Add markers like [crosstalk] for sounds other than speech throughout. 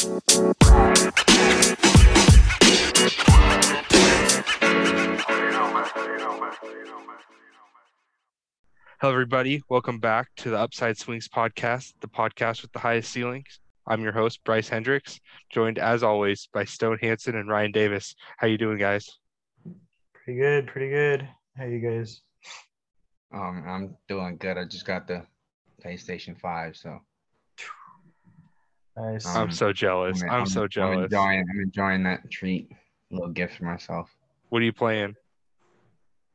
Hello, everybody. Welcome back to the Upside Swings podcast, the podcast with the highest ceilings. I'm your host, Bryce Hendricks, joined as always by Stone Hansen and Ryan Davis. How you doing, guys? Pretty good, pretty good. How you guys? Um, I'm doing good. I just got the PlayStation 5, so Nice. Um, I'm so jealous. I'm, so I'm jealous. enjoying, I'm enjoying that treat, little gift for myself. What are you playing?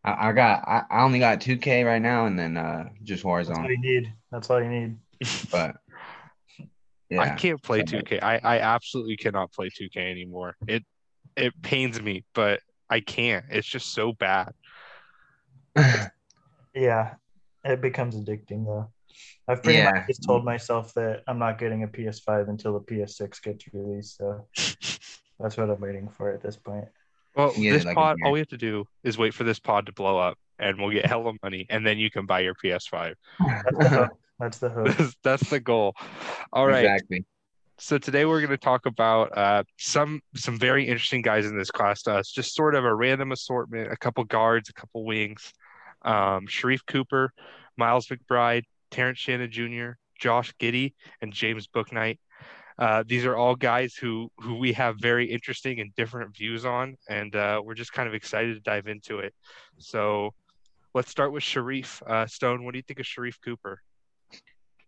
I, I got, I, I only got 2K right now, and then uh, just That's all Warzone. you need. That's all you need. [laughs] But yeah, I can't play so- 2K. I, I absolutely cannot play 2K anymore. It it pains me, but I can't. It's just so bad. [laughs] Yeah, it becomes addicting though. I've pretty Yeah. much just told myself that I'm not getting a PS5 until the PS6 gets released. So [laughs] that's what I'm waiting for at this point. Well, Yeah, this like pod, all we have to do is wait for this pod to blow up, and we'll get hella money, and then you can buy your PS5. That's the hope. That's the hope. [laughs] That's, that's the goal. All right. exactly. So today we're going to talk about uh, some some very interesting guys in this class to us. Just sort of a random assortment, a couple guards, a couple wings. Um, Sharife Cooper, Miles McBride, Terrence Shannon Jr., Josh Giddey, and James Bouknight. Uh, these are all guys who who we have very interesting and different views on, and uh, we're just kind of excited to dive into it. So let's start with Sharife. Uh, Stone, what do you think of Sharife Cooper?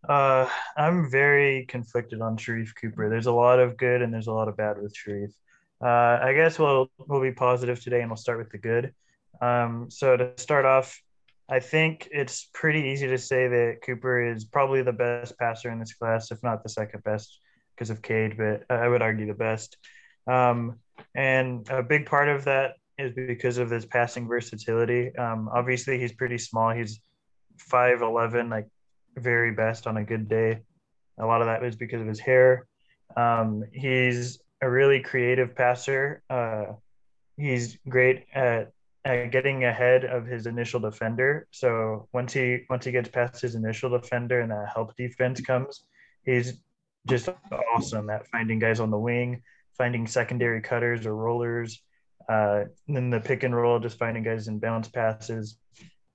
Uh, I'm very conflicted on Sharife Cooper. There's a lot of good and there's a lot of bad with Sharife. Uh, I guess we'll we'll be positive today and we'll start with the good. Um, so to start off, I think it's pretty easy to say that Cooper is probably the best passer in this class, if not the second best because of Cade, but I would argue the best. Um, and a big part of that is because of his passing versatility. Um, obviously, he's pretty small. He's 5'11, like very best on a good day. A lot of that is because of his hair. Um, he's a really creative passer. Uh, he's great at, at getting ahead of his initial defender. So once he once he gets past his initial defender and that help defense comes, he's just awesome at finding guys on the wing, finding secondary cutters or rollers. Uh, then the pick and roll, just finding guys in bounce passes,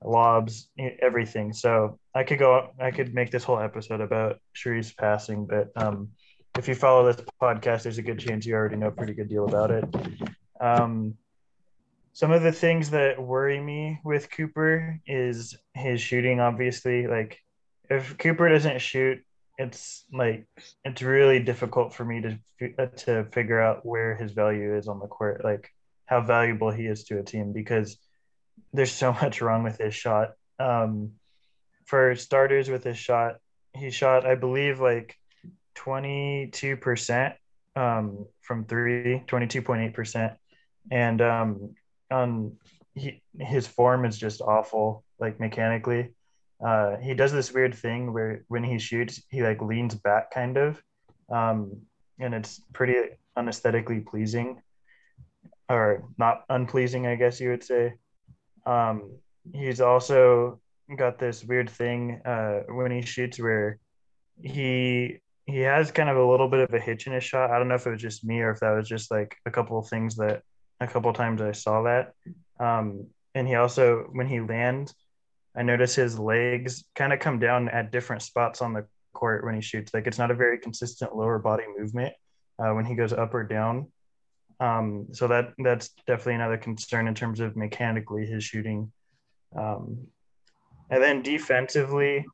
lobs, everything. So I could go, I could make this whole episode about Sharife's passing, but um, if you follow this podcast, there's a good chance you already know a pretty good deal about it. Um, some of the things that worry me with Cooper is his shooting. Obviously, like if Cooper doesn't shoot, it's like it's really difficult for me to uh, to figure out where his value is on the court, like how valuable he is to a team because there's so [laughs] much wrong with his shot. Um, for starters, with his shot, he shot, I believe, like 22% um, from three, 22.8%. And um, on he, his form is just awful, like mechanically. Uh, he does this weird thing where when he shoots, he like leans back kind of. Um, and it's pretty unesthetically pleasing or not unpleasing, I guess you would say. Um, he's also got this weird thing uh, when he shoots where he he has kind of a little bit of a hitch in his shot. I don't know if it was just me or if that was just like a couple of things that a couple times I saw that. Um, and he also when he lands, I notice his legs kind of come down at different spots on the court when he shoots. Like it's not a very consistent lower body movement uh, when he goes up or down. Um, so that that's definitely another concern in terms of mechanically his shooting. Um, and then defensively,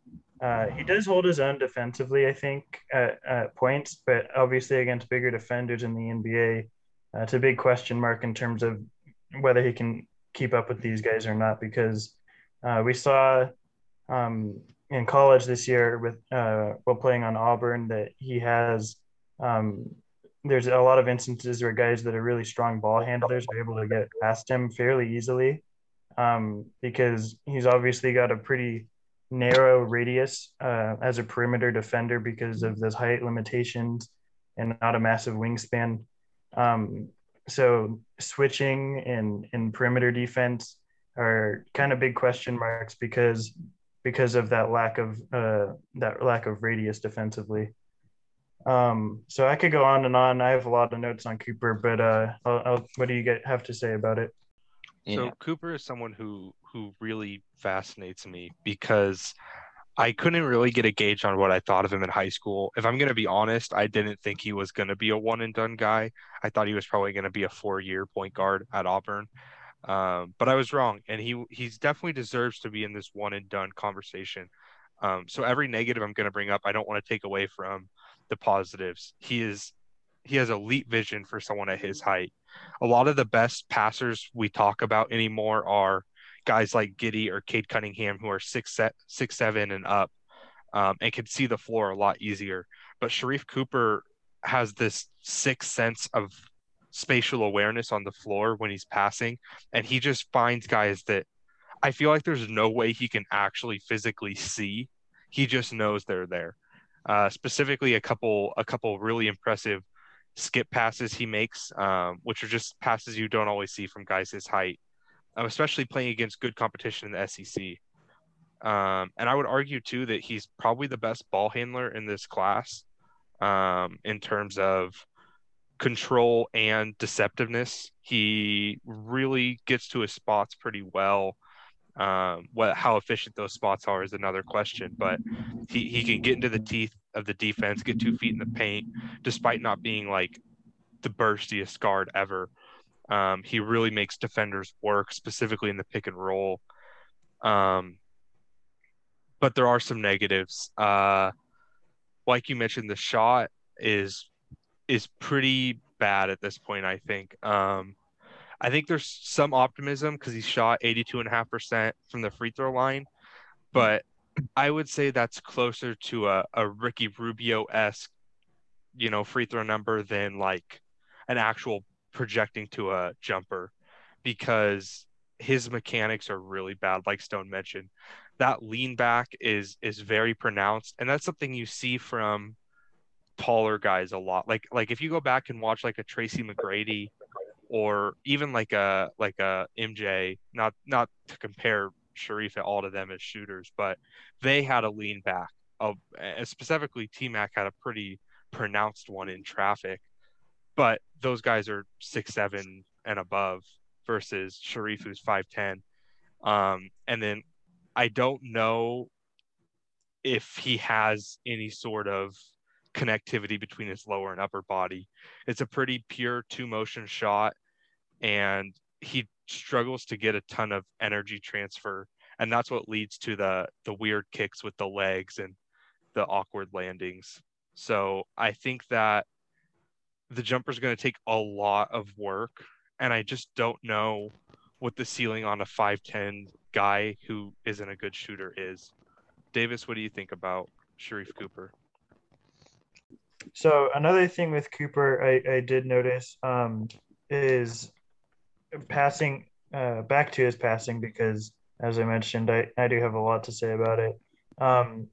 uh, he does hold his own defensively, I think, at, at points, but obviously against bigger defenders in the NBA, uh, it's a big question mark in terms of whether he can keep up with these guys or not. Because uh, we saw um, in college this year with uh, while playing on Auburn that he has um, there's a lot of instances where guys that are really strong ball handlers are able to get past him fairly easily um, because he's obviously got a pretty narrow radius uh, as a perimeter defender because of those height limitations and not a massive wingspan. Um, so switching and in perimeter defense are kind of big question marks because because of that lack of uh, that lack of radius defensively. Um, so I could go on and on. I have a lot of notes on Cooper, but uh, I'll, I'll, what do you get have to say about it? So Yeah. Cooper is someone who who really fascinates me because I couldn't really get a gauge on what I thought of him in high school. If I'm going to be honest, I didn't think he was going to be a one and done guy. I thought he was probably going to be a four year point guard at Auburn. Um, but I was wrong, and he he's definitely deserves to be in this one and done conversation. Um, so every negative I'm going to bring up, I don't want to take away from the positives. He is he has elite vision for someone at his height. A lot of the best passers we talk about anymore are guys like Giddey or Cade Cunningham who are six set six seven and up um, and can see the floor a lot easier. But Sharife Cooper has this sixth sense of spatial awareness on the floor when he's passing, and he just finds guys that I feel like there's no way he can actually physically see. He just knows they're there. Uh, specifically, a couple a couple really impressive skip passes he makes, um, which are just passes you don't always see from guys his height, especially playing against good competition in the SEC. Um, and I would argue too that he's probably the best ball handler in this class um, in terms of control and deceptiveness. He really gets to his spots pretty well. Um, what how efficient those spots are is another question, but he, he can get into the teeth of the defense, get two feet in the paint, despite not being like the burstiest guard ever. Um, he really makes defenders work, specifically in the pick and roll. Um, but there are some negatives. Uh, like you mentioned, the shot is is pretty bad at this point. I think. Um, I think there's some optimism because he shot 82.5% from the free throw line, but I would say that's closer to a, a Ricky Rubio esque, you know, free throw number than like an actual projecting to a jumper because his mechanics are really bad, like Stone mentioned. That lean back is is very pronounced, and that's something you see from taller guys a lot. Like like if you go back and watch like a Tracy McGrady or even like a like a MJ, not not to compare Sharife at all to them as shooters, but they had a lean back. Of eh, specifically, T Mac had a pretty pronounced one in traffic, but those guys are six seven and above versus Sharife who's five ten. Um, and then I don't know if he has any sort of connectivity between his lower and upper body. It's a pretty pure two motion shot, and he struggles to get a ton of energy transfer, and that's what leads to the the weird kicks with the legs and the awkward landings. So I think that the jumper is going to take a lot of work, and I just don't know what the ceiling on a 5'10 guy who isn't a good shooter is. Davis, what do you think about Sharife Cooper? So another thing with Cooper, I, I did notice um, is passing uh, back to his passing because, as I mentioned, I, I do have a lot to say about it. Um,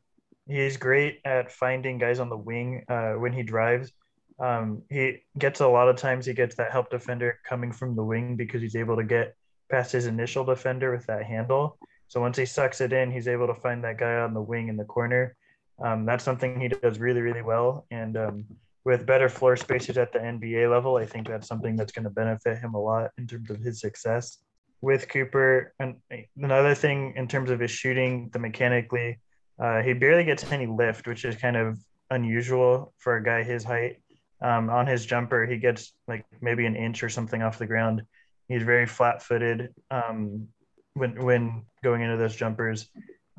he's great at finding guys on the wing uh, when he drives. Um, he gets a lot of times he gets that help defender coming from the wing because he's able to get past his initial defender with that handle. So once he sucks it in, he's able to find that guy on the wing in the corner. Um, that's something he does really, really well. And um, with better floor spaces at the NBA level, I think that's something that's going to benefit him a lot in terms of his success. With Cooper, and another thing in terms of his shooting, the mechanically, uh, he barely gets any lift, which is kind of unusual for a guy his height. Um, on his jumper, he gets like maybe an inch or something off the ground. He's very flat-footed um, when when going into those jumpers.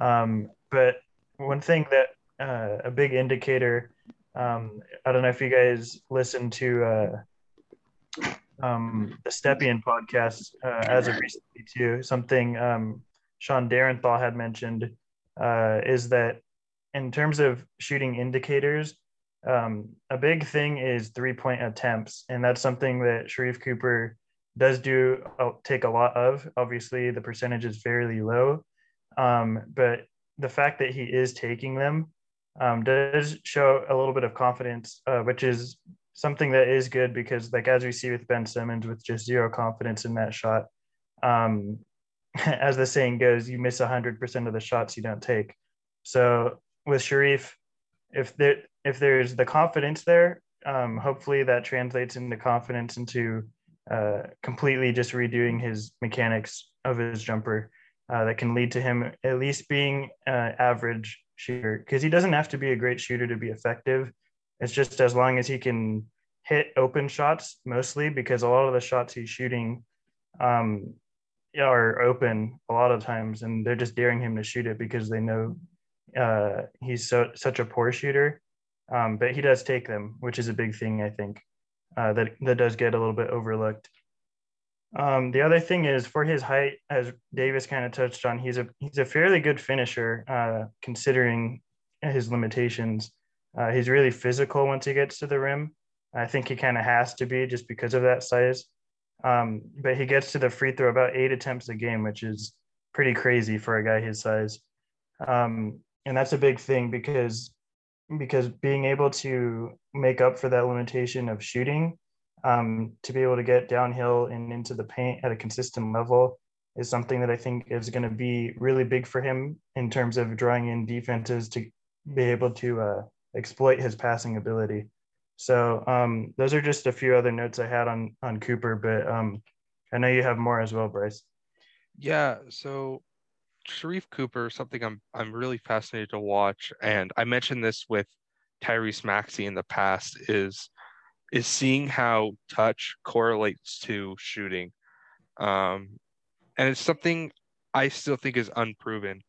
Um, but one thing that uh, a big indicator. Um, I don't know if you guys listen to uh, um, the Stepien podcast uh, as of recently too. Something um, Sean Derenthal had mentioned uh, is that in terms of shooting indicators, um, a big thing is three point attempts, and that's something that Sharife Cooper does do uh, take a lot of. Obviously, the percentage is fairly low, um, but the fact that he is taking them um, does show a little bit of confidence, uh, which is something that is good because, like as we see with Ben Simmons, with just zero confidence in that shot, um, [laughs] as the saying goes, you miss hundred percent of the shots you don't take. So with Sharife, if there if there's the confidence there, um, hopefully that translates into confidence into uh, completely just redoing his mechanics of his jumper. Uh, that can lead to him at least being uh, average shooter because he doesn't have to be a great shooter to be effective. It's just as long as he can hit open shots mostly because a lot of the shots he's shooting um, are open a lot of times and they're just daring him to shoot it because they know uh, he's so such a poor shooter. Um, but he does take them, which is a big thing I think uh, that that does get a little bit overlooked. Um, the other thing is for his height, as Davis kind of touched on, he's a he's a fairly good finisher uh, considering his limitations. Uh, he's really physical once he gets to the rim. I think he kind of has to be just because of that size. Um, but he gets to the free throw about eight attempts a game, which is pretty crazy for a guy his size. Um, and that's a big thing because because being able to make up for that limitation of shooting, um, to be able to get downhill and into the paint at a consistent level is something that I think is going to be really big for him in terms of drawing in defenses to be able to uh, exploit his passing ability. So um, those are just a few other notes I had on on Cooper, but um, I know you have more as well, Bryce. Yeah. So Sharife Cooper, something I'm I'm really fascinated to watch, and I mentioned this with Tyrese Maxey in the past is is seeing how touch correlates to shooting, um, and it's something I still think is unproven.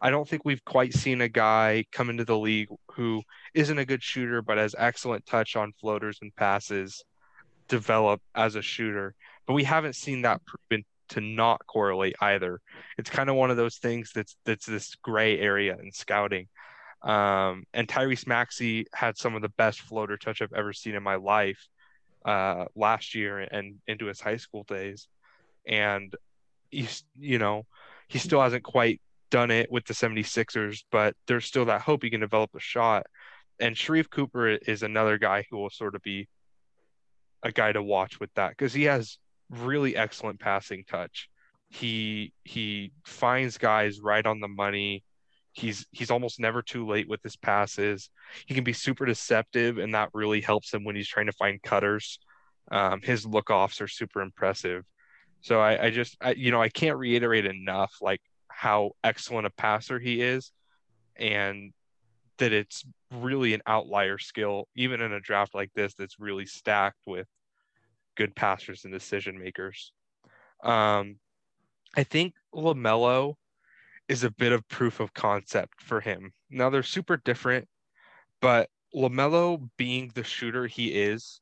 I don't think we've quite seen a guy come into the league who isn't a good shooter but has excellent touch on floaters and passes develop as a shooter. But we haven't seen that proven to not correlate either. It's kind of one of those things that's that's this gray area in scouting. Um, and Tyrese Maxey had some of the best floater touch I've ever seen in my life uh, last year and into his high school days. And he's, you know, he still hasn't quite done it with the 76ers, but there's still that hope he can develop a shot. And Sharife Cooper is another guy who will sort of be a guy to watch with that because he has really excellent passing touch. He he finds guys right on the money. He's he's almost never too late with his passes. He can be super deceptive, and that really helps him when he's trying to find cutters. Um, his look offs are super impressive. So I, I just I, you know I can't reiterate enough like how excellent a passer he is and that it's really an outlier skill, even in a draft like this that's really stacked with good passers and decision makers. Um, I think LaMelo is a bit of proof of concept for him. Now they're super different, but LaMelo being the shooter he is,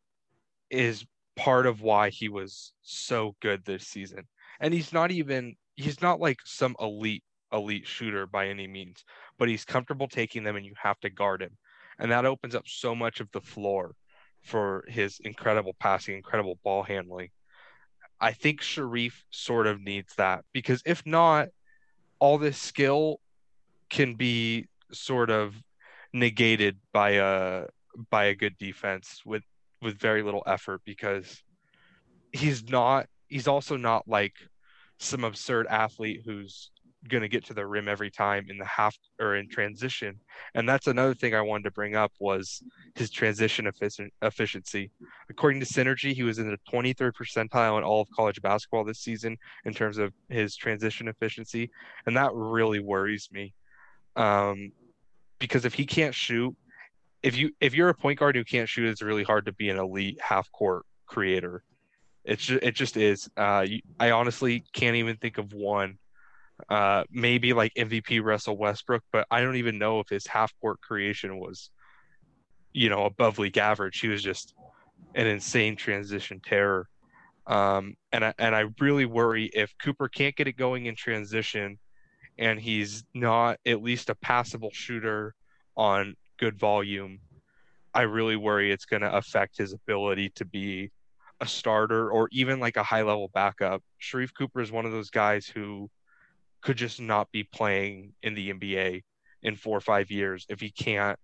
is part of why he was so good this season. And he's not even he's not like some elite elite shooter by any means, but he's comfortable taking them and you have to guard him. And that opens up so much of the floor for his incredible passing, incredible ball handling. I think Sharife sort of needs that because if not, all this skill can be sort of negated by a by a good defense with with very little effort because he's not he's also not like some absurd athlete who's going to get to the rim every time in the half or in transition. And that's another thing I wanted to bring up was his transition efficiency. According to Synergy, he was in the 23rd percentile in all of college basketball this season in terms of his transition efficiency, and that really worries me. Um, because if he can't shoot, if you if you're a point guard who can't shoot, it's really hard to be an elite half court creator. It's just, it just is. Uh, I honestly can't even think of one. Uh, maybe like MVP Russell Westbrook, but I don't even know if his half court creation was, you know, above league average. He was just an insane transition terror. Um, and I, and I really worry if Cooper can't get it going in transition, and he's not at least a passable shooter on good volume. I really worry it's going to affect his ability to be a starter or even like a high level backup. Sharife Cooper is one of those guys who could just not be playing in the NBA in four or five years if he can't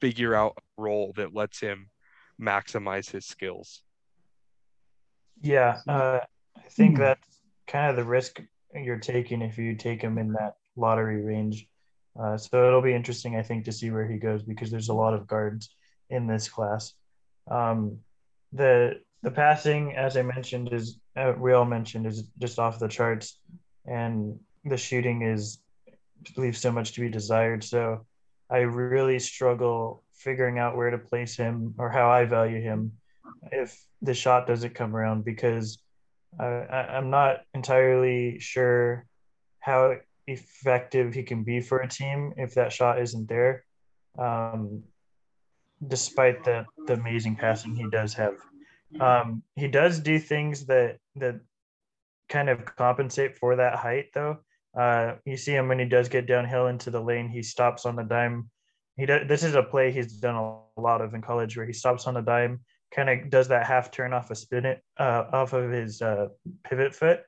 figure out a role that lets him maximize his skills. Yeah, uh, I think that's kind of the risk you're taking if you take him in that lottery range. Uh, so it'll be interesting, I think, to see where he goes because there's a lot of guards in this class. Um, the the passing, as I mentioned, is uh, we all mentioned is just off the charts, and the shooting is leaves so much to be desired. So I really struggle figuring out where to place him or how I value him if the shot doesn't come around because I, I, I'm not entirely sure how effective he can be for a team if that shot isn't there. Um, despite the the amazing passing he does have, um, he does do things that that kind of compensate for that height though. Uh, you see him when he does get downhill into the lane, he stops on the dime. He does, this is a play he's done a lot of in college where he stops on the dime, kind of does that half turn off a spin it uh, off of his uh, pivot foot,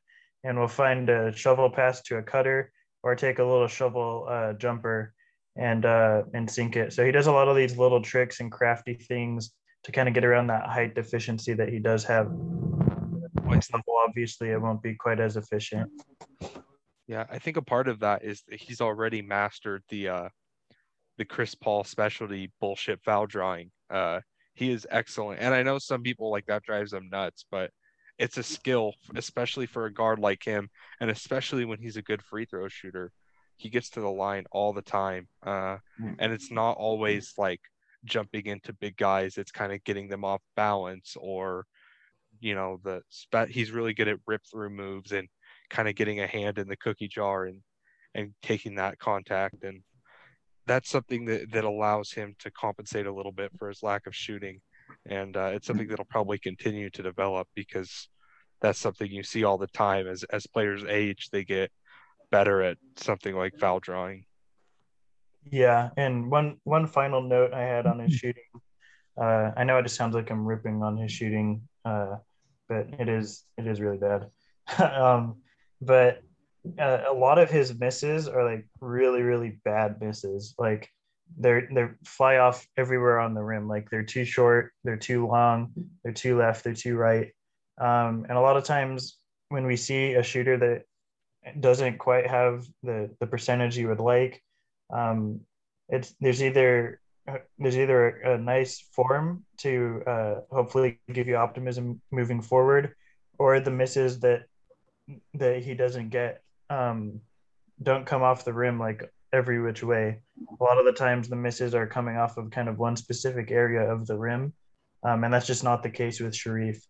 and will find a shovel pass to a cutter or take a little shovel uh, jumper and uh, and sink it. So he does a lot of these little tricks and crafty things to kind of get around that height deficiency that he does have. Obviously, it won't be quite as efficient. Yeah, I think a part of that is that he's already mastered the uh the Chris Paul specialty bullshit foul drawing. Uh he is excellent. And I know some people like that drives them nuts, but it's a skill, especially for a guard like him, and especially when he's a good free throw shooter. He gets to the line all the time. Uh and it's not always like jumping into big guys, it's kind of getting them off balance or you know, the he's really good at rip through moves and kind of getting a hand in the cookie jar and and taking that contact. And that's something that, that allows him to compensate a little bit for his lack of shooting. And uh, it's something that'll probably continue to develop because that's something you see all the time as as players age they get better at something like foul drawing. Yeah and one one final note i had on his shooting. Uh, i know it just sounds like i'm ripping on his shooting uh, but it is it is really bad. [laughs] Um, but uh, a lot of his misses are like really really bad misses. Like they're they're fly off everywhere on the rim. Like they're too short they're too long they're too left they're too right. Um, and a lot of times when we see a shooter that doesn't quite have the the percentage you would like um, it's there's either there's either a, a nice form to uh, hopefully give you optimism moving forward or the misses that that he doesn't get um, don't come off the rim like every which way. A lot of the times the misses are coming off of kind of one specific area of the rim, um, and that's just not the case with Sharife.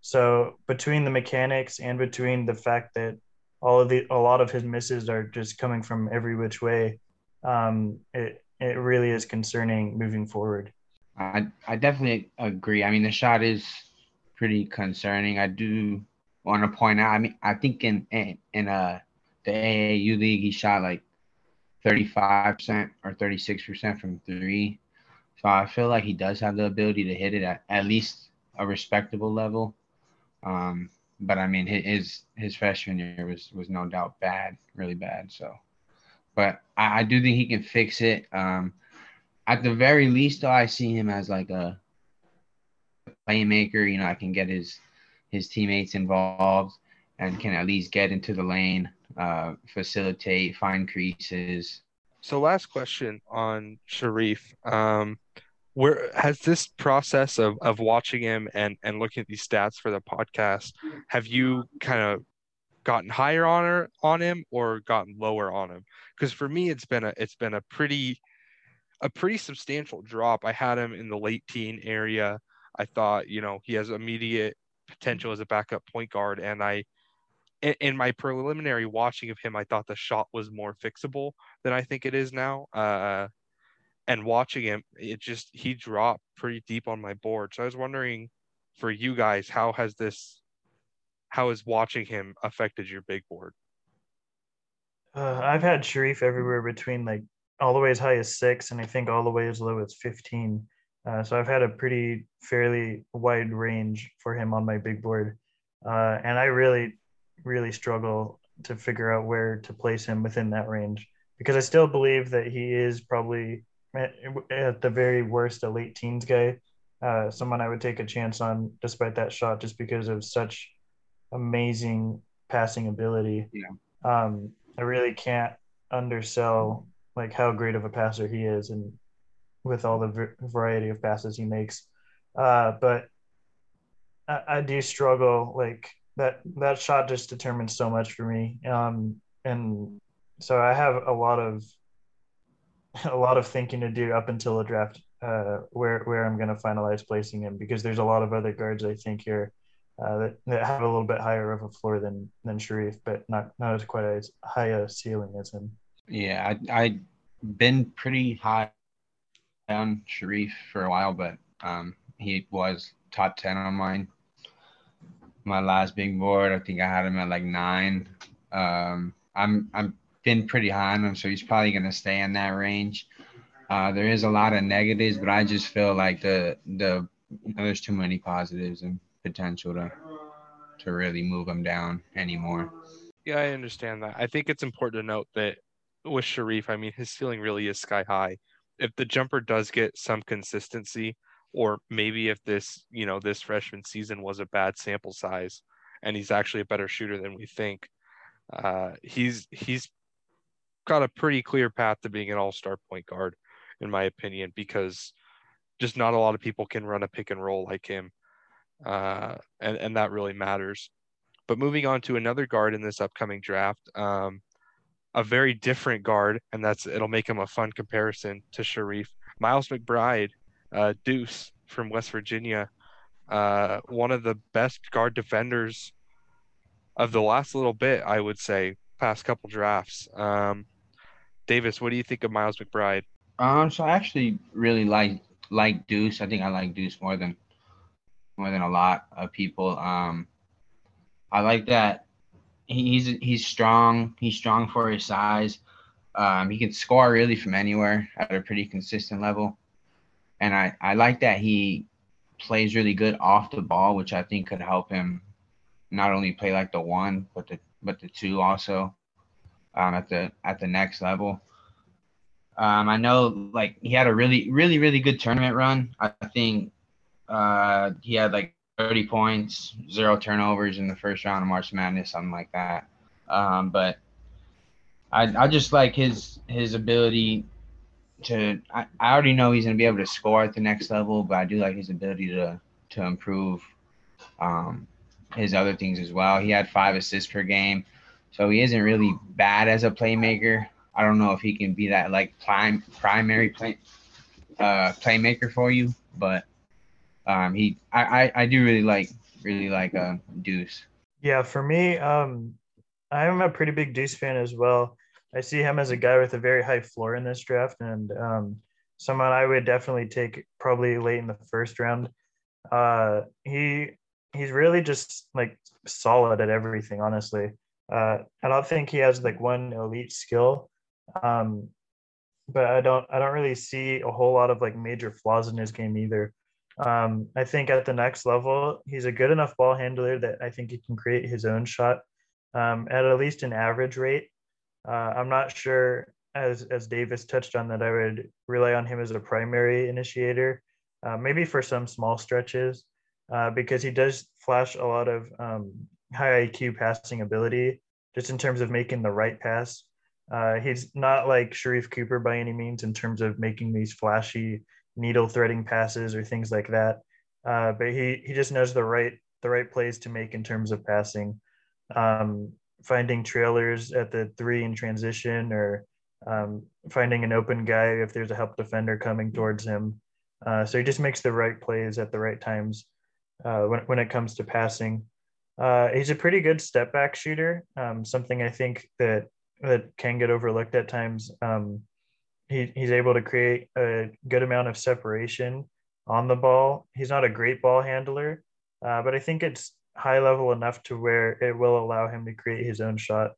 So between the mechanics and between the fact that all of the a lot of his misses are just coming from every which way, um, it it really is concerning moving forward. I I definitely agree. I mean, the shot is pretty concerning. I do want to point out. I mean, I think in in, in uh the AAU league, he shot like 35% or 36% from three. So I feel like he does have the ability to hit it at, at least a respectable level. Um, but I mean, his his freshman year was was no doubt bad, really bad. So, but I, I do think he can fix it. Um, at the very least, though, I see him as like a playmaker. You know, I can get his his teammates involved and can at least get into the lane, uh, facilitate, find creases. So, last question on Sharife. Um, where has this process of, of watching him and, and looking at these stats for the podcast, have you kind of gotten higher on her, on him or gotten lower on him? Because for me, it's been a it's been a pretty a pretty substantial drop. I had him in the late teen area. I thought, you know, he has immediate potential as a backup point guard. And I, in, my preliminary watching of him, I thought the shot was more fixable than I think it is now. Uh, and watching him, it just he dropped pretty deep on my board. So I was wondering, for you guys, how has this, how has watching him affected your big board? Uh, I've had Sharife everywhere between like all the way as high as six, and I think all the way as low as fifteen. Uh, so I've had a pretty fairly wide range for him on my big board. Uh, and I really, really struggle to figure out where to place him within that range because I still believe that he is probably at, the very worst a late teens guy, uh, someone I would take a chance on despite that shot just because of such amazing passing ability. Yeah. Um, I really can't undersell like how great of a passer he is, and with all the variety of passes he makes. Uh, but I, I, do struggle like that. That shot just determines so much for me, um, and so I have a lot of a lot of thinking to do up until the draft, uh, where where I'm going to finalize placing him because there's a lot of other guards I think here uh, that, that have a little bit higher of a floor than than Sharife, but not not as quite as high a ceiling as him. Yeah, I I been pretty high on Sharife for a while, but um, he was top ten on mine. My last big board, I think I had him at like nine. Um, I'm I'm been pretty high on him, so he's probably gonna stay in that range. Uh, there is a lot of negatives, but I just feel like the the you know, there's too many positives and potential to to really move him down anymore. Yeah, I understand that. I think it's important to note that with Sharife, I mean, his ceiling really is sky high. If the jumper does get some consistency, or maybe if this, you know, this freshman season was a bad sample size and he's actually a better shooter than we think, uh, he's he's got a pretty clear path to being an all-star point guard, in my opinion, because just not a lot of people can run a pick and roll like him, uh, and and that really matters. But moving on to another guard in this upcoming draft, um, a very different guard, and that's it'll make him a fun comparison to Sharife. Miles McBride, uh, Deuce from West Virginia, uh, one of the best guard defenders of the last little bit, I would say, past couple drafts. Um, Davis, what do you think of Miles McBride? Um, so I actually really like like Deuce. I think I like Deuce more than more than a lot of people. Um, I like that he's he's strong. He's strong for his size. Um, he can score really from anywhere at a pretty consistent level, and I I like that he plays really good off the ball, which I think could help him not only play like the one, but the but the two also um, at the at the next level. Um, I know like he had a really really really good tournament run. I think uh, he had like 30 points, zero turnovers in the first round of March Madness, something like that. Um, but I, I just like his his ability to. I, I already know he's gonna be able to score at the next level, but I do like his ability to to improve um, his other things as well. He had five assists per game, so he isn't really bad as a playmaker. I don't know if he can be that like prime primary play uh, playmaker for you, but um, he I, I, I do really like really like uh, Deuce. Yeah, for me, um, I'm a pretty big Deuce fan as well. I see him as a guy with a very high floor in this draft, and um, someone I would definitely take probably late in the first round. Uh, he he's really just like solid at everything. Honestly, uh, I don't think he has like one elite skill, um, but I don't I don't really see a whole lot of like major flaws in his game either. Um, I think at the next level, he's a good enough ball handler that I think he can create his own shot um, at at least an average rate. Uh, I'm not sure, as as Davis touched on, that I would rely on him as a primary initiator, uh, maybe for some small stretches, uh, because he does flash a lot of um, high IQ passing ability, just in terms of making the right pass. Uh, he's not like Sharife Cooper by any means in terms of making these flashy needle threading passes or things like that. Uh, but he he just knows the right the right plays to make in terms of passing, um, finding trailers at the three in transition or um, finding an open guy if there's a help defender coming towards him. Uh, so he just makes the right plays at the right times uh, when when it comes to passing. Uh, he's a pretty good step back shooter. Um, something I think that that can get overlooked at times. Um, he, he's able to create a good amount of separation on the ball. He's not a great ball handler, uh, but I think it's high level enough to where it will allow him to create his own shot.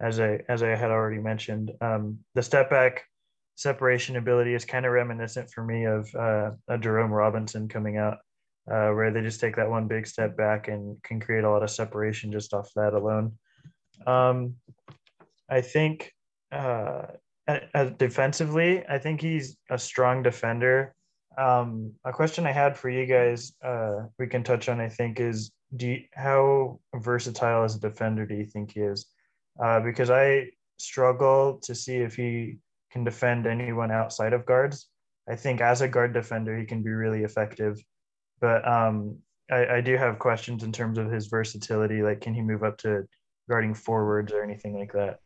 As I as I had already mentioned, um, the step back separation ability is kind of reminiscent for me of uh, a Jerome Robinson coming out, uh, where they just take that one big step back and can create a lot of separation just off that alone. Um, I think uh, as defensively, I think he's a strong defender. Um, a question I had for you guys, uh, we can touch on, I think, is do you, how versatile as a defender do you think he is? Uh, because I struggle to see if he can defend anyone outside of guards. I think as a guard defender, he can be really effective. But um, I, I do have questions in terms of his versatility. Like, can he move up to guarding forwards or anything like that?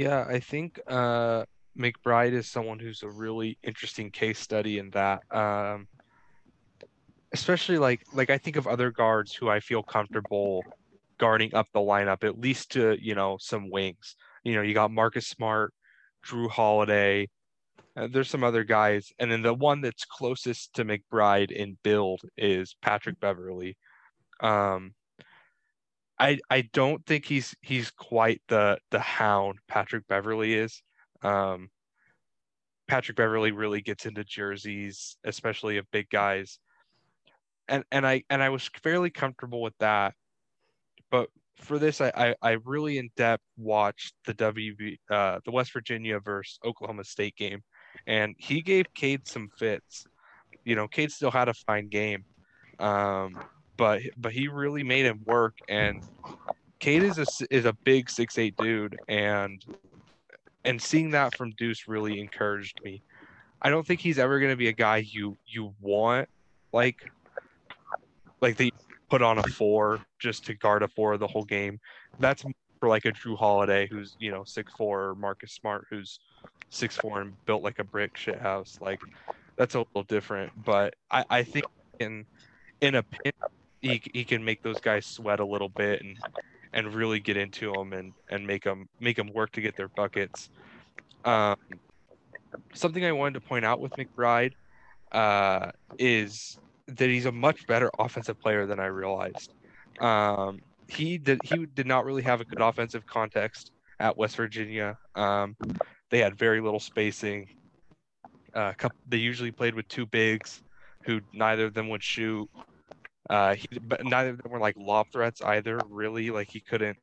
Yeah, I think uh, McBride is someone who's a really interesting case study in that. Um, especially like like I think of other guards who I feel comfortable guarding up the lineup, at least to you know some wings. You know, you got Marcus Smart, Jrue Holiday. Uh, there's some other guys, and then the one that's closest to McBride in build is Patrick Beverley. Um, I I don't think he's he's quite the the hound Patrick Beverley is. Um, Patrick Beverley really gets into jerseys, especially of big guys and and I and I was fairly comfortable with that. But for this, I I, I really in depth watched the WB uh, the West Virginia versus Oklahoma State game, and he gave Cade some fits. You know, Cade still had a fine game, um, but but he really made him work. And Cade is a is a big six eight dude, and and seeing that from Deuce really encouraged me. I don't think he's ever going to be a guy you you want like like they put on a four just to guard a four the whole game. That's for like a Jrue Holiday who's you know six four, or Marcus Smart who's six four and built like a brick shit house. Like that's a little different, but I I think in in a pin he he can make those guys sweat a little bit and and really get into them and and make them make them work to get their buckets. Um, something I wanted to point out with McBride uh, is that he's a much better offensive player than I realized. Um, he did he did not really have a good offensive context at West Virginia. Um, they had very little spacing. Uh, couple, they usually played with two bigs, who neither of them would shoot. Uh, he, but neither of them were like lob threats either. Really, like he couldn't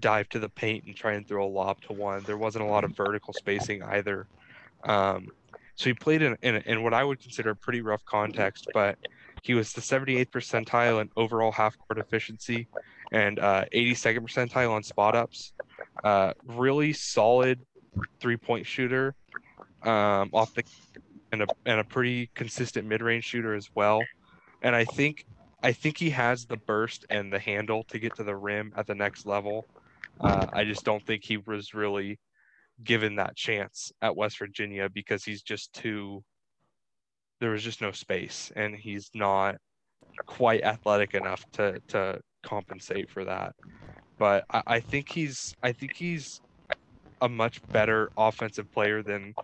dive to the paint and try and throw a lob to one. There wasn't a lot of vertical spacing either. Um, so he played in, in, in what I would consider a pretty rough context, but he was the 78th percentile in overall half court efficiency and uh, 82nd percentile on spot ups. Uh, really solid three point shooter um, off the and a, and a pretty consistent mid range shooter as well. And I think I think he has the burst and the handle to get to the rim at the next level. Uh, I just don't think he was really given that chance at West Virginia because he's just too there was just no space and he's not quite athletic enough to to compensate for that. But I, I think he's I think he's a much better offensive player than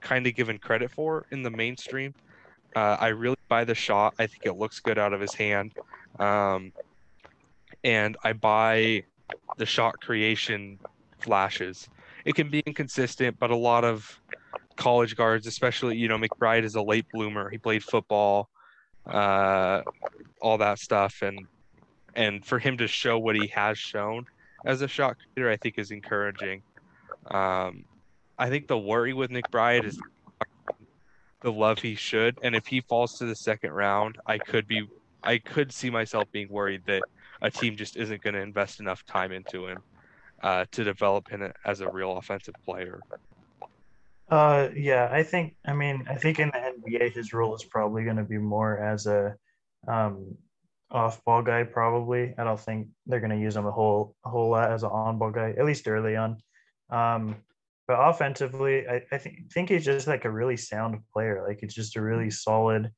kind of given credit for in the mainstream. Uh, I really buy the shot. I think it looks good out of his hand. Um, and I buy the shot creation flashes it can be inconsistent, but a lot of college guards, especially you know McBride is a late bloomer. He played football, uh, all that stuff, and and for him to show what he has shown as a shot creator, I think is encouraging. Um, I think the worry with McBride is the love he should, and if he falls to the second round, I could be, I could see myself being worried that a team just isn't going to invest enough time into him uh, to develop him as a real offensive player. Uh, yeah, I think. I mean, I think in the NBA, his role is probably going to be more as a um, off-ball guy. Probably, I don't think they're going to use him a whole a whole lot as an on-ball guy, at least early on. Um, but offensively, I, I think think he's just like a really sound player. Like he's just a really solid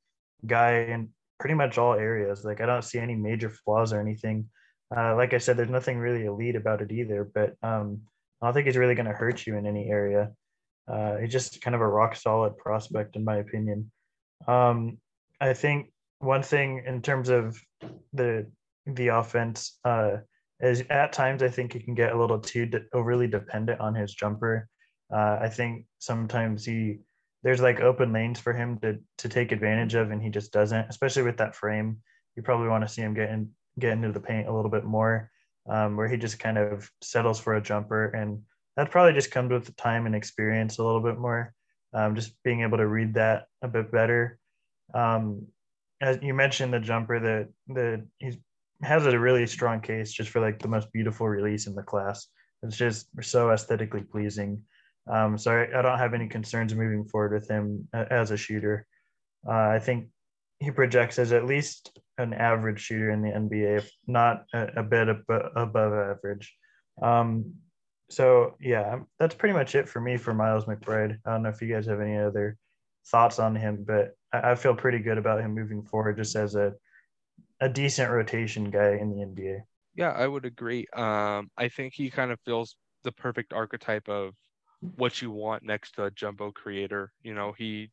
guy in pretty much all areas. Like I don't see any major flaws or anything. Uh, like I said, there's nothing really elite about it either, but um, I don't think he's really going to hurt you in any area. Uh, it's just kind of a rock solid prospect, in my opinion. Um, I think one thing in terms of the the offense uh, is at times I think he can get a little too de- overly dependent on his jumper. Uh, I think sometimes he there's like open lanes for him to to take advantage of, and he just doesn't. Especially with that frame, you probably want to see him get in get into the paint a little bit more, um, where he just kind of settles for a jumper. And that probably just comes with time and experience a little bit more, um, just being able to read that a bit better. Um, as you mentioned, the jumper that the he has a really strong case just for like the most beautiful release in the class. It's just so aesthetically pleasing. Um, so I, I, don't have any concerns moving forward with him as a shooter. Uh, I think he projects as at least an average shooter in the NBA, if not a, a bit ab- above average. Um, so yeah, that's pretty much it for me for Miles McBride. I don't know if you guys have any other thoughts on him, but I, I feel pretty good about him moving forward, just as a a decent rotation guy in the NBA. Yeah, I would agree. Um, I think he kind of feels the perfect archetype of what you want next to a jumbo creator. You know, he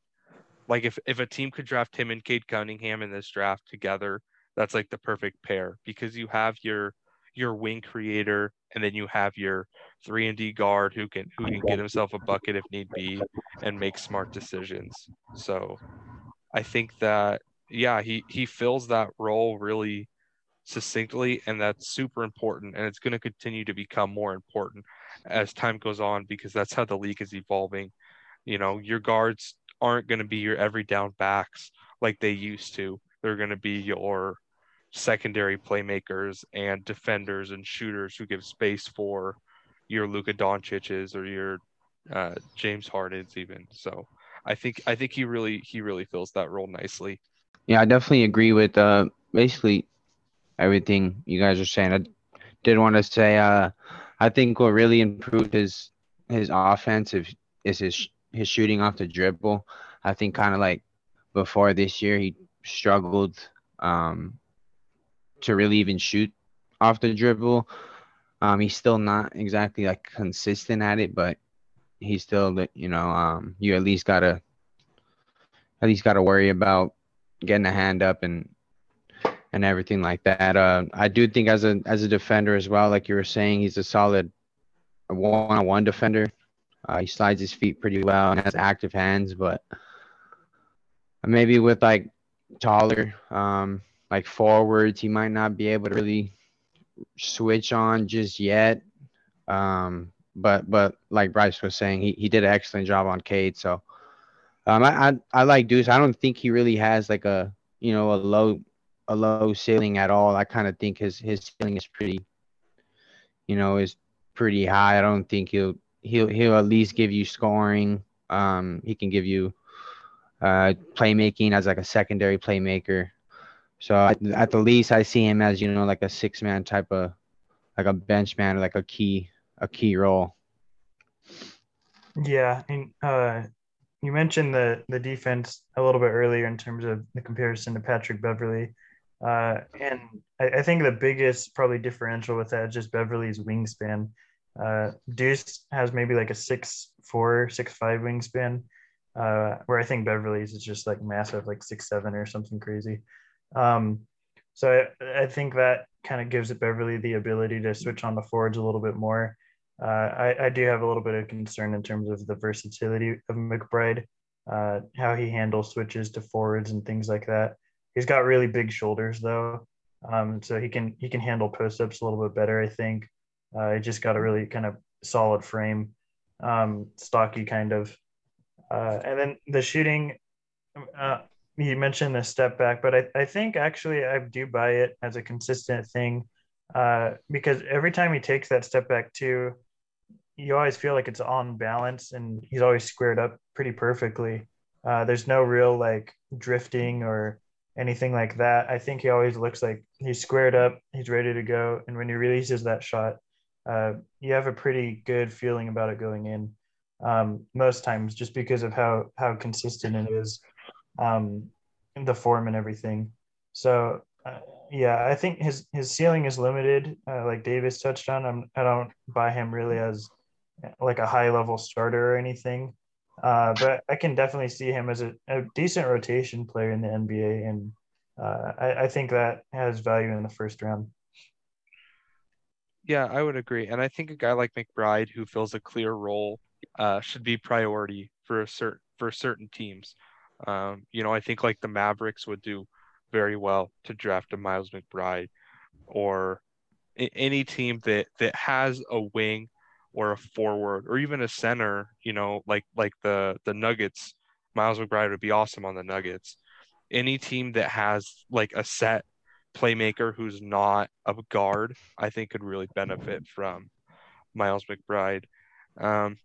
like if if a team could draft him and Cade Cunningham in this draft together, that's like the perfect pair because you have your your wing creator and then you have your three and D guard who can who can get himself a bucket if need be and make smart decisions. So I think that yeah, he he fills that role really succinctly and that's super important and it's going to continue to become more important as time goes on because that's how the league is evolving. You know, your guards aren't going to be your every down backs like they used to. They're going to be your secondary playmakers and defenders and shooters who give space for your Luka Doncic's or your uh, James Harden's even. So I think I think he really he really fills that role nicely. Yeah, I definitely agree with uh, basically everything you guys are saying. I did want to say uh, I think what really improved his his offensive is his his shooting off the dribble. I think kind of like before this year he struggled um, to really even shoot off the dribble. Um, he's still not exactly like consistent at it, but he's still, you know, um, you at least gotta, at least gotta worry about getting a hand up and and everything like that. Uh, I do think as a as a defender as well, like you were saying, he's a solid one-on-one defender. Uh, he slides his feet pretty well and has active hands, but maybe with like taller, um, like forwards, he might not be able to really switch on just yet. Um, but but like Bryce was saying, he, he did an excellent job on Cade. So um, I, I I like Deuce. I don't think he really has like a you know a low a low ceiling at all. I kind of think his his ceiling is pretty, you know, is pretty high. I don't think he'll he'll he'll at least give you scoring. Um, he can give you uh, playmaking as like a secondary playmaker. So at, at the least, I see him as you know like a six man type of like a bench man, like a key a key role. Yeah, and uh, you mentioned the the defense a little bit earlier in terms of the comparison to Patrick Beverley, uh, and I, I, think the biggest probably differential with that is just Beverley's wingspan. Uh, Deuce has maybe like a six four, six five wingspan, uh, where I think Beverley's is just like massive, like six seven or something crazy. Um, so I, I think that kind of gives Beverley the ability to switch on the forwards a little bit more. Uh, I, I, do have a little bit of concern in terms of the versatility of McBride, uh, how he handles switches to forwards and things like that. He's got really big shoulders though, um, so he can he can handle post ups a little bit better. I think. Uh, he just got a really kind of solid frame, um, stocky kind of. Uh, and then the shooting, uh, you mentioned the step back, but I, I think actually I do buy it as a consistent thing uh, because every time he takes that step back too, you always feel like it's on balance and he's always squared up pretty perfectly. Uh, there's no real like drifting or anything like that. I think he always looks like he's squared up, he's ready to go. And when he releases that shot, uh, you have a pretty good feeling about it going in um, most times just because of how how consistent it is um, the form and everything. So uh, yeah, I think his his ceiling is limited. Uh, like Davis touched on, I'm I don't buy him really as like a high level starter or anything. Uh, but I can definitely see him as a, a decent rotation player in the NBA, and uh, I, I think that has value in the first round. Yeah, I would agree, and I think a guy like McBride who fills a clear role uh, should be priority for a certain for certain teams. Um, you know, I think like the Mavericks would do very well to draft a Miles McBride, or any team that that has a wing or a forward or even a center. You know, like like the the Nuggets. Miles McBride would be awesome on the Nuggets. Any team that has like a set playmaker who's not a guard, I think could really benefit from Miles McBride. Um,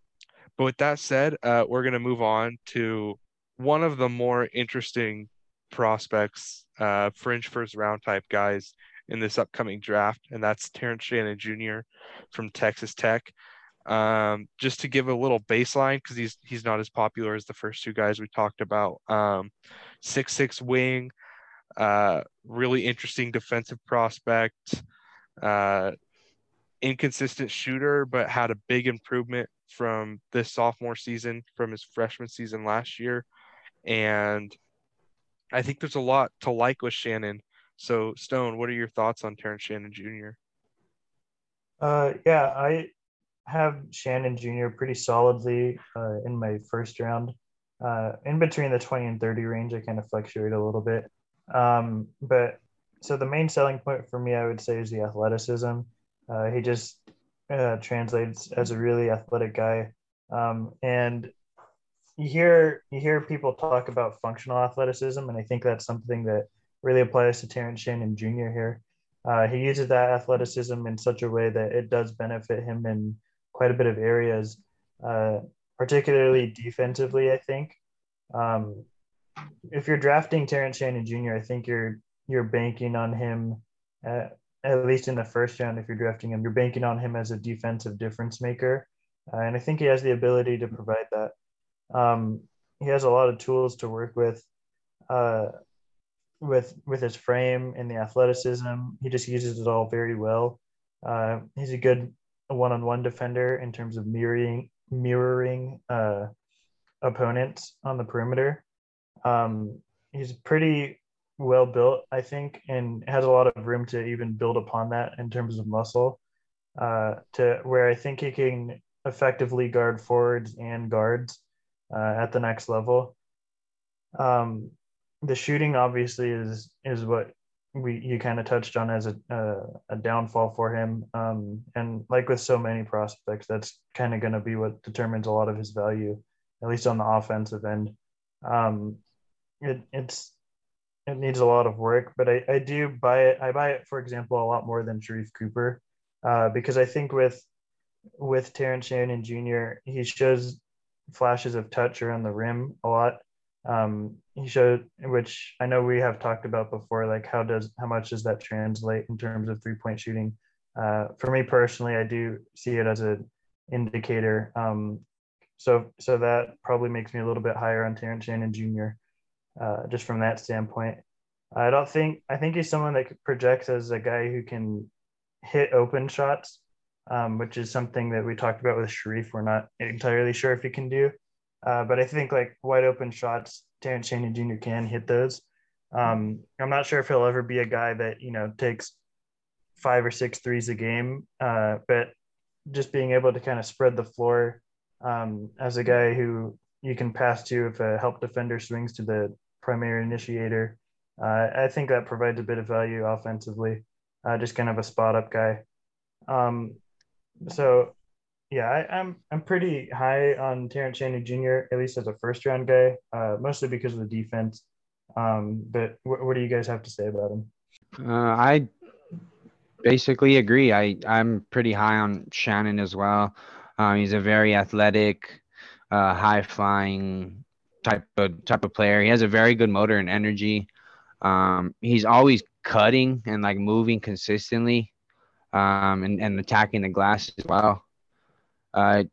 But with that said, uh, we're going to move on to one of the more interesting prospects, uh, fringe first round type guys in this upcoming draft, and that's Terrence Shannon Jr. from Texas Tech. Um, just to give a little baseline, because he's he's not as popular as the first two guys we talked about. Um, six six wing, uh, really interesting defensive prospect, uh, inconsistent shooter, but had a big improvement from this sophomore season from his freshman season last year. And I think there's a lot to like with Shannon. So, Stone, what are your thoughts on Terrence Shannon Jr.? Uh, yeah, I have Shannon Jr. pretty solidly uh, in my first round. Uh, in between the 20 and 30 range, I kind of fluctuate a little bit. Um, but so the main selling point for me, I would say, is the athleticism. Uh, he just uh, translates as a really athletic guy. Um, and you hear you hear people talk about functional athleticism, and I think that's something that really applies to Terrence Shannon Jr. here. Uh, he uses that athleticism in such a way that it does benefit him in quite a bit of areas, uh, particularly defensively. I think um, if you're drafting Terrence Shannon Jr., I think you're you're banking on him at, at least in the first round. If you're drafting him, you're banking on him as a defensive difference maker, uh, and I think he has the ability to provide that. Um, he has a lot of tools to work with, uh, with with his frame and the athleticism. He just uses it all very well. Uh, he's a good one-on-one defender in terms of mirroring mirroring uh, opponents on the perimeter. Um, he's pretty well built, I think, and has a lot of room to even build upon that in terms of muscle. Uh, to where I think he can effectively guard forwards and guards uh, at the next level. Um, the shooting obviously is is what we you kind of touched on as a, a, a downfall for him. Um, and like with so many prospects, that's kind of going to be what determines a lot of his value, at least on the offensive end. Um, it, it's it needs a lot of work, but I, I do buy it. I buy it, for example, a lot more than Sharife Cooper, uh, because I think with with Terrence Shannon Jr., he shows flashes of touch around the rim a lot. Um, he showed, which I know we have talked about before, like how does how much does that translate in terms of three point shooting? Uh, for me personally, I do see it as an indicator. Um, so so that probably makes me a little bit higher on Terrence Shannon Jr. Uh, just from that standpoint. I don't think I think he's someone that projects as a guy who can hit open shots, um, which is something that we talked about with Sharife We're not entirely sure if he can do, uh, but I think like wide open shots, Terrence Shannon Jr. can hit those. Um, I'm not sure if he'll ever be a guy that you know takes five or six threes a game, uh, but just being able to kind of spread the floor um, as a guy who you can pass to if a help defender swings to the primary initiator. Uh, I think that provides a bit of value offensively. Uh, just kind of a spot up guy. Um, so yeah, I, am I'm, I'm pretty high on Terrence Shannon Jr. at least as a first round guy, uh, mostly because of the defense. Um, but wh- what do you guys have to say about him? Uh, I basically agree. I I'm pretty high on Shannon as well. Um, he's a very athletic, uh, high flying type of type of player. He has a very good motor and energy. Um, he's always cutting and like moving consistently, um, and and attacking the glass as well. Uh,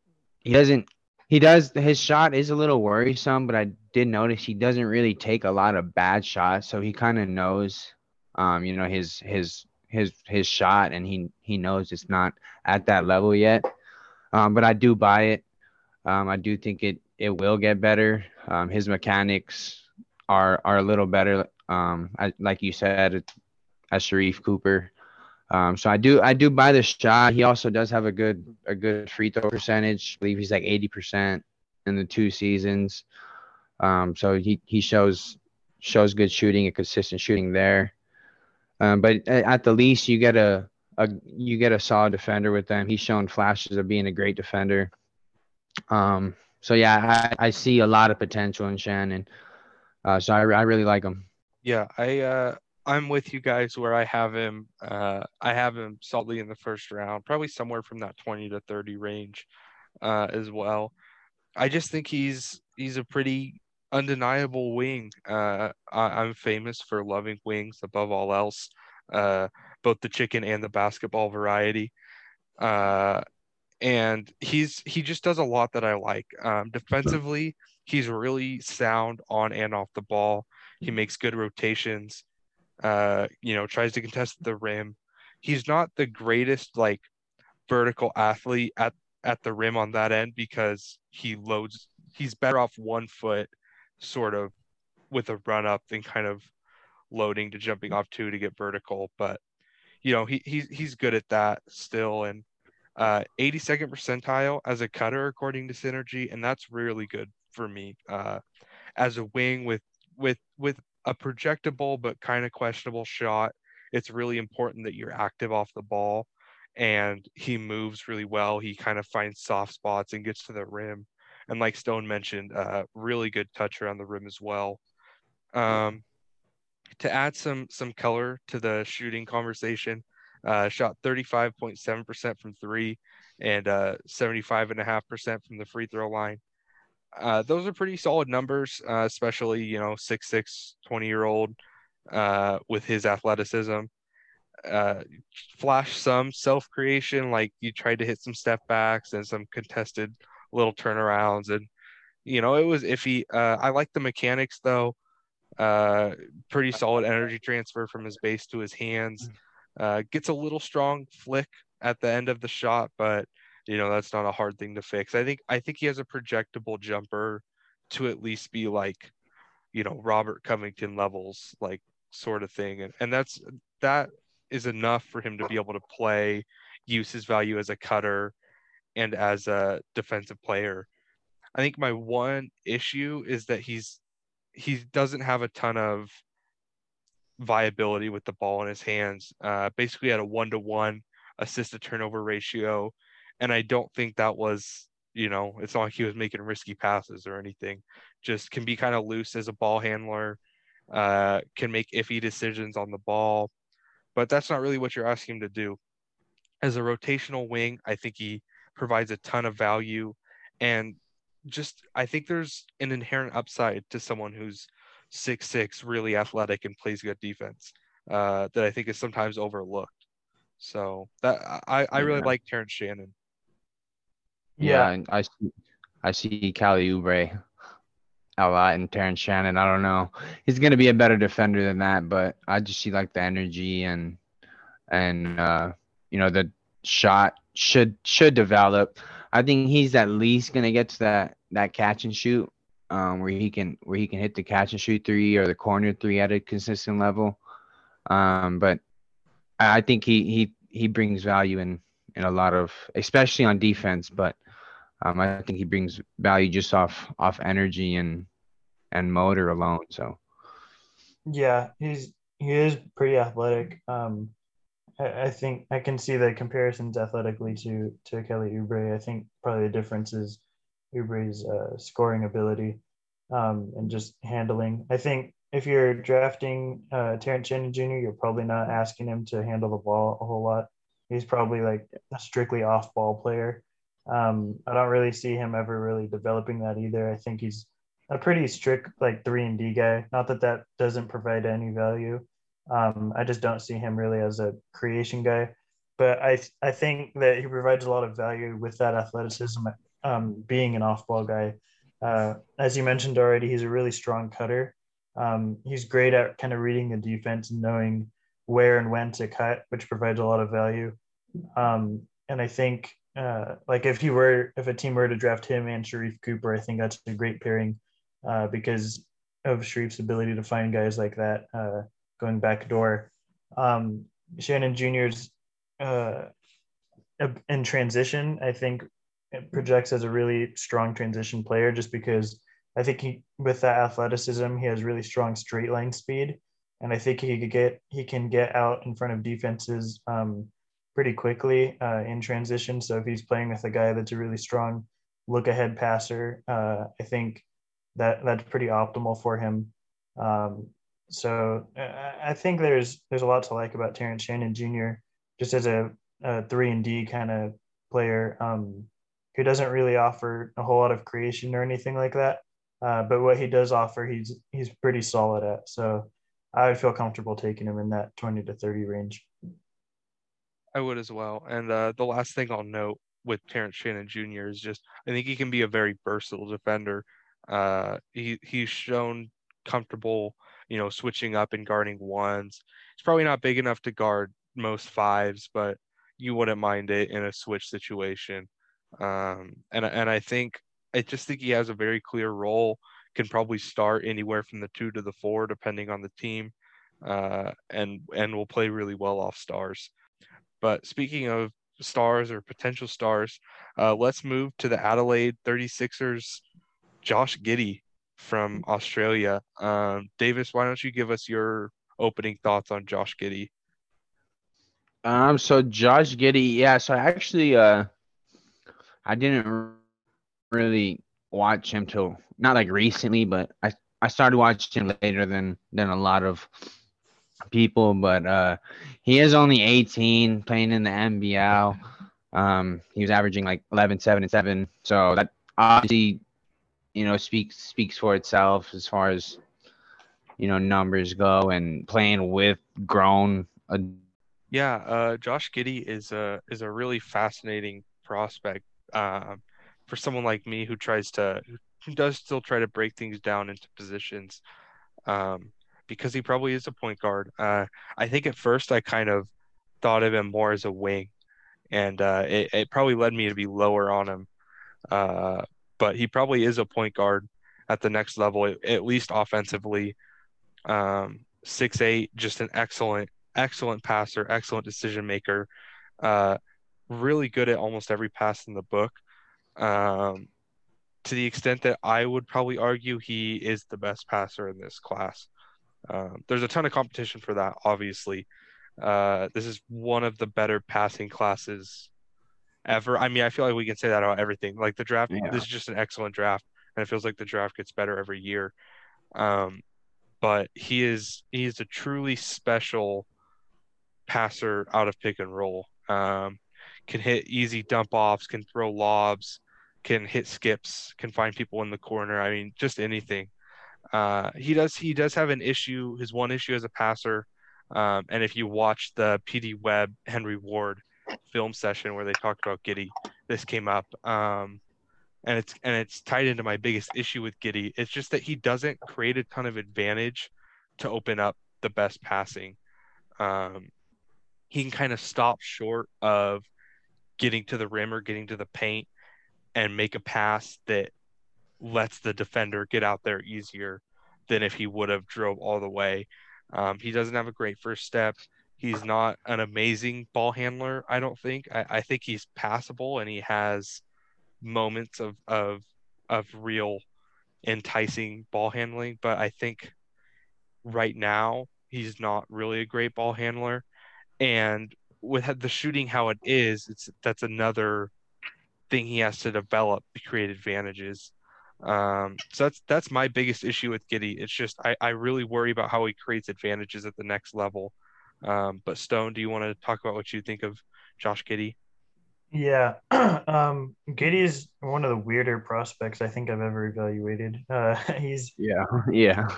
he doesn't. He does. His shot is a little worrisome, but I did notice he doesn't really take a lot of bad shots. So he kind of knows, um, you know, his his his his shot, and he he knows it's not at that level yet. Um, but I do buy it. Um, I do think it it will get better. Um, his mechanics are are a little better. Um, I, like you said, as Sharife Cooper. Um, so I do I do buy the shot. He also does have a good a good free throw percentage. I believe he's like 80% in the two seasons. Um, so he he shows shows good shooting and consistent shooting there. Um, but at the least, you get a, a you get a solid defender with them. He's shown flashes of being a great defender. Um, so yeah, I, I see a lot of potential in Shannon. Uh, so I, I really like him. Yeah, I uh, I'm with you guys where I have him. Uh, I have him solidly in the first round, probably somewhere from that 20 to 30 range uh, as well. I just think he's he's a pretty undeniable wing. Uh, I, am famous for loving wings above all else, uh, both the chicken and the basketball variety. Uh, and he's he just does a lot that I like. Um, defensively, he's really sound on and off the ball. He makes good rotations. Uh, you know, tries to contest the rim. He's not the greatest like vertical athlete at at the rim on that end because he loads. He's better off one foot, sort of, with a run up than kind of loading to jumping off two to get vertical. But you know, he he's he's good at that still, and uh, 82nd percentile as a cutter according to Synergy, and that's really good for me uh, as a wing with with with a projectable but kind of questionable shot. It's really important that you're active off the ball and he moves really well. He kind of finds soft spots and gets to the rim. And like Stone mentioned, uh, really good touch around the rim as well. Um, to add some some color to the shooting conversation, uh, shot 35.7% from three and uh, 75.5% from the free throw line. Uh, those are pretty solid numbers, uh, especially, you know, 6'6, 20 year old uh, with his athleticism uh, flash some self creation, like you tried to hit some step backs and some contested little turnarounds, and you know it was iffy. Uh, I like the mechanics though. Uh, pretty solid energy transfer from his base to his hands. Uh, gets a little strong flick at the end of the shot, but you know that's not a hard thing to fix. I think I think he has a projectable jumper to at least be like, you know, Robert Covington levels, like sort of thing, and and that's that is enough for him to be able to play, use his value as a cutter and as a defensive player. I think my one issue is that he's he doesn't have a ton of viability with the ball in his hands. Uh, basically, at a one to one assist to turnover ratio, and I don't think that was you know it's not like he was making risky passes or anything. Just can be kind of loose as a ball handler. Uh, can make iffy decisions on the ball but that's not really what you're asking him to do. As a rotational wing, I think he provides a ton of value and just I think there's an inherent upside to someone who's six six, really athletic and plays good defense uh, that I think is sometimes overlooked. So that I, I really yeah. like Terrence Shannon. Yeah, I see I see Kelly Oubre a lot and Terrence Shannon. I don't know. He's gonna be a better defender than that, but I just see like the energy and and uh, you know the shot should should develop. I think he's at least gonna get to that that catch and shoot um, where he can where he can hit the catch and shoot three or the corner three at a consistent level. Um, but I think he he he brings value in in a lot of especially on defense, but um, I think he brings value just off off energy and and motor alone. So yeah, he's he is pretty athletic. Um, I, I think I can see the comparisons athletically to to Kelly Oubre. I think probably the difference is Oubre's uh, scoring ability um, and just handling. I think if you're drafting uh, Terrence Shannon Jr., you're probably not asking him to handle the ball a whole lot. He's probably like a strictly off ball player. Um, I don't really see him ever really developing that either. I think he's a pretty strict like three and D guy. Not that that doesn't provide any value. Um, I just don't see him really as a creation guy. But I I think that he provides a lot of value with that athleticism, um, being an off-ball guy. Uh, as you mentioned already, he's a really strong cutter. Um, he's great at kind of reading the defense and knowing where and when to cut, which provides a lot of value. Um, and I think uh, like if he were if a team were to draft him and Sharife Cooper, I think that's a great pairing uh, because of Sharife's ability to find guys like that uh, going back door. Um, Shannon Jr.'s uh, in transition, I think projects as a really strong transition player just because I think he with that athleticism he has really strong straight line speed and I think he could get he can get out in front of defenses um, pretty quickly uh, in transition. So if he's playing with a guy that's a really strong look ahead passer, uh, I think that that's pretty optimal for him. Um, so I think there's there's a lot to like about Terrence Shannon Jr. just as a, a three and D kind of player. Um, who doesn't really offer a whole lot of creation or anything like that. Uh, but what he does offer, he's he's pretty solid at. So I would feel comfortable taking him in that 20 to 30 range. I would as well. And uh, the last thing I'll note with Terrence Shannon Jr. is just I think he can be a very versatile defender. Uh, he he's shown comfortable, you know, switching up and guarding ones. He's probably not big enough to guard most fives, but you wouldn't mind it in a switch situation. Um, and and I think I just think he has a very clear role. Can probably start anywhere from the two to the four, depending on the team, uh, and and will play really well off stars. But speaking of stars or potential stars, uh, let's move to the Adelaide 36ers. Josh Giddey from Australia. Um, Davis, why don't you give us your opening thoughts on Josh Giddey? Um, so Josh Giddey, yeah. So I actually, uh, I didn't really watch him till not like recently, but I I started watching him later than than a lot of people. But uh, he is only 18, playing in the NBL. Um, he was averaging like 11, 7, and 7. So that obviously, you know, speaks speaks for itself as far as you know numbers go and playing with grown. Yeah, uh, Josh Giddey is a is a really fascinating prospect uh, for someone like me who tries to who does still try to break things down into positions um, because he probably is a point guard. Uh, I think at first I kind of thought of him more as a wing, and uh, it, it probably led me to be lower on him. Uh, but he probably is a point guard at the next level, at least offensively. Um, six eight, just an excellent excellent passer, excellent decision maker, uh, really good at almost every pass in the book. Um, to the extent that I would probably argue he is the best passer in this class. Um, there's a ton of competition for that, obviously. Uh, this is one of the better passing classes ever. I mean, I feel like we can say that about everything. Like the draft, yeah. this is just an excellent draft, and it feels like the draft gets better every year. Um, but he is he is a truly special passer out of pick and roll. Um, can hit easy dump offs, can throw lobs, can hit skips, can find people in the corner. I mean, just anything. Uh, he does he does have an issue. His one issue as a passer, um, and if you watch the PD Webb Henry Ward film session where they talked about Giddey, this came up. Um, and it's and it's tied into my biggest issue with Giddey. It's just that he doesn't create a ton of advantage to open up the best passing. Um, he can kind of stop short of getting to the rim or getting to the paint and make a pass that lets the defender get out there easier than if he would have drove all the way. Um, he doesn't have a great first step. He's not an amazing ball handler, I don't think. I, I think he's passable and he has moments of of of real enticing ball handling, but I think right now he's not really a great ball handler and with the shooting how it is, it's that's another thing he has to develop to create advantages. Um, so that's that's my biggest issue with Giddey. It's just I, I really worry about how he creates advantages at the next level. Um, but Stone, do you want to talk about what you think of Josh Giddey? Yeah, [clears throat] um, Giddey is one of the weirder prospects I think I've ever evaluated. Uh, [laughs] he's yeah, yeah,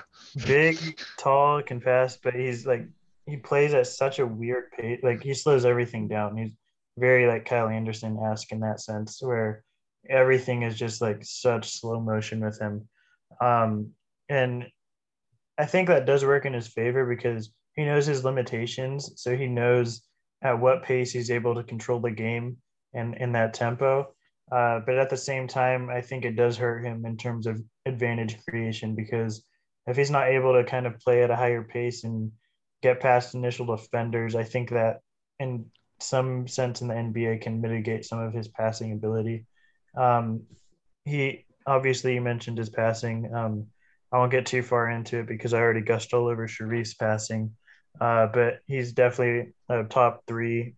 big, tall, can pass, but he's like he plays at such a weird pace. Like he slows everything down. He's very like Kyle Anderson esque in that sense, where everything is just like such slow motion with him. Um, and I think that does work in his favor because he knows his limitations. So he knows at what pace he's able to control the game and in that tempo. Uh, but at the same time, I think it does hurt him in terms of advantage creation because if he's not able to kind of play at a higher pace and get past initial defenders. I think that in some sense in the NBA can mitigate some of his passing ability. Um, he obviously you mentioned his passing. Um, I won't get too far into it because I already gushed all over Sharife's passing, uh, but he's definitely a top three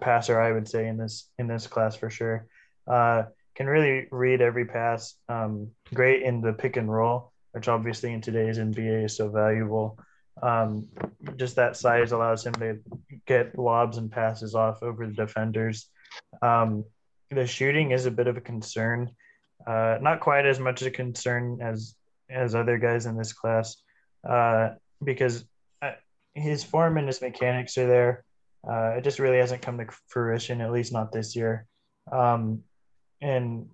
passer I would say in this in this class for sure. Uh, can really read every pass. Um, great in the pick and roll, which obviously in today's NBA is so valuable. Um, just that size allows him to get lobs and passes off over the defenders. Um, the shooting is a bit of a concern. Uh, not quite as much a concern as as other guys in this class, uh, because uh, his form and his mechanics are there. Uh, it just really hasn't come to fruition, at least not this year. Um, and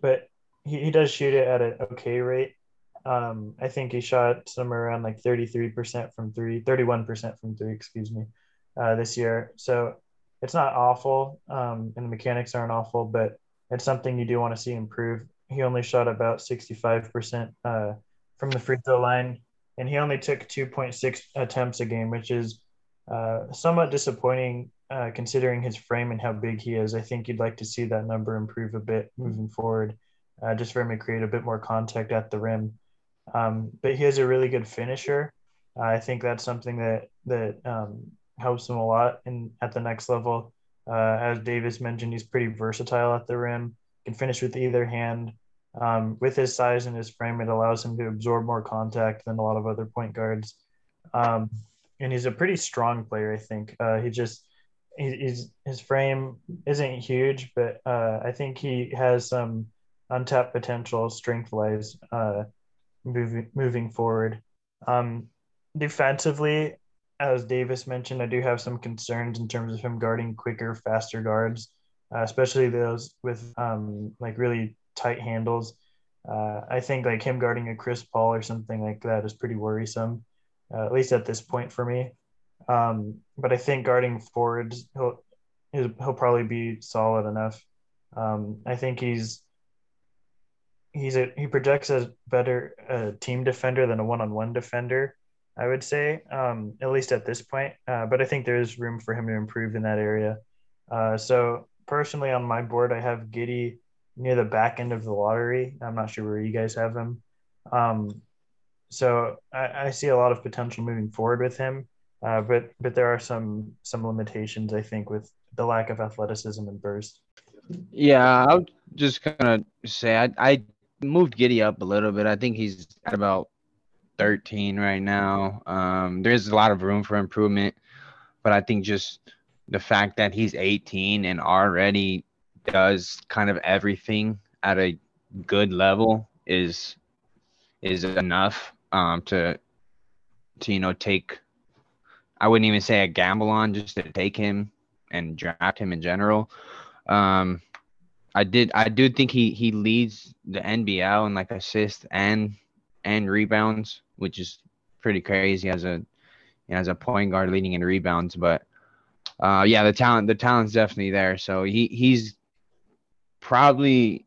but he, he does shoot it at an okay rate. Um, I think he shot somewhere around like 33% from three, 31% from three, excuse me, uh, this year. So it's not awful, um, and the mechanics aren't awful, but it's something you do want to see improve. He only shot about 65% uh, from the free throw line, and he only took 2.6 attempts a game, which is uh, somewhat disappointing uh, considering his frame and how big he is. I think you'd like to see that number improve a bit moving forward, uh, just for him to create a bit more contact at the rim. Um, but he is a really good finisher. I think that's something that that um, helps him a lot in at the next level. Uh, as Davis mentioned, he's pretty versatile at the rim. Can finish with either hand. Um, with his size and his frame, it allows him to absorb more contact than a lot of other point guards. Um, and he's a pretty strong player. I think uh, he just he's his frame isn't huge, but uh, I think he has some untapped potential strength wise uh, moving moving forward. Um, defensively, as Davis mentioned, I do have some concerns in terms of him guarding quicker, faster guards, uh, especially those with um, like really tight handles. Uh, I think like him guarding a Chris Paul or something like that is pretty worrisome, uh, at least at this point for me. Um, but I think guarding forwards, he'll he'll probably be solid enough. Um, I think he's he's a he projects as better a team defender than a one-on-one defender. I would say, um, at least at this point. Uh, but I think there is room for him to improve in that area. Uh, so personally, on my board, I have Giddey near the back end of the lottery. I'm not sure where you guys have him. Um, so I, I, see a lot of potential moving forward with him. Uh, but but there are some some limitations I think with the lack of athleticism and burst. Yeah, I'll just kind of say I I moved Giddey up a little bit. I think he's at about 13 right now. Um, there's a lot of room for improvement, but I think just the fact that he's 18 and already does kind of everything at a good level is is enough um, to to you know take I wouldn't even say a gamble on just to take him and draft him in general. Um, I did I do think he he leads the NBL in like assists and and rebounds, which is pretty crazy as a you know, as a point guard leading in rebounds. But uh, yeah, the talent the talent's definitely there. So he he's probably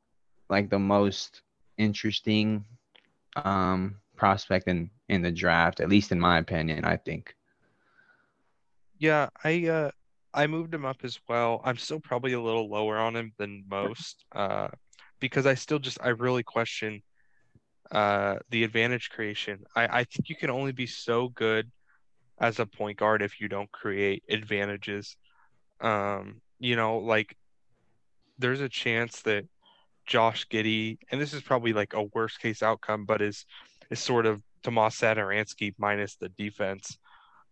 like the most interesting um, prospect in in the draft, at least in my opinion. I think. Yeah, I uh, I moved him up as well. I'm still probably a little lower on him than most, uh, because I still just I really question uh, the advantage creation. I, I think you can only be so good as a point guard if you don't create advantages. Um, you know, like there's a chance that Josh Giddey, and this is probably like a worst case outcome, but is is sort of Tomas Satoransky minus the defense.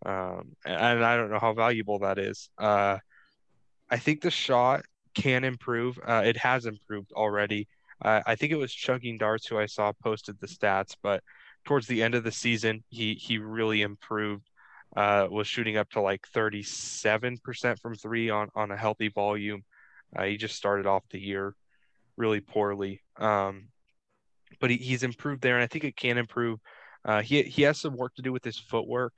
Um, and I don't know how valuable that is. Uh, I think the shot can improve. Uh, it has improved already. I think it was Chugging Darts who I saw posted the stats, but towards the end of the season, he he really improved. Uh, was shooting up to like 37% from three on on a healthy volume. Uh, he just started off the year really poorly, um, but he, he's improved there, and I think it can improve. Uh, he he has some work to do with his footwork.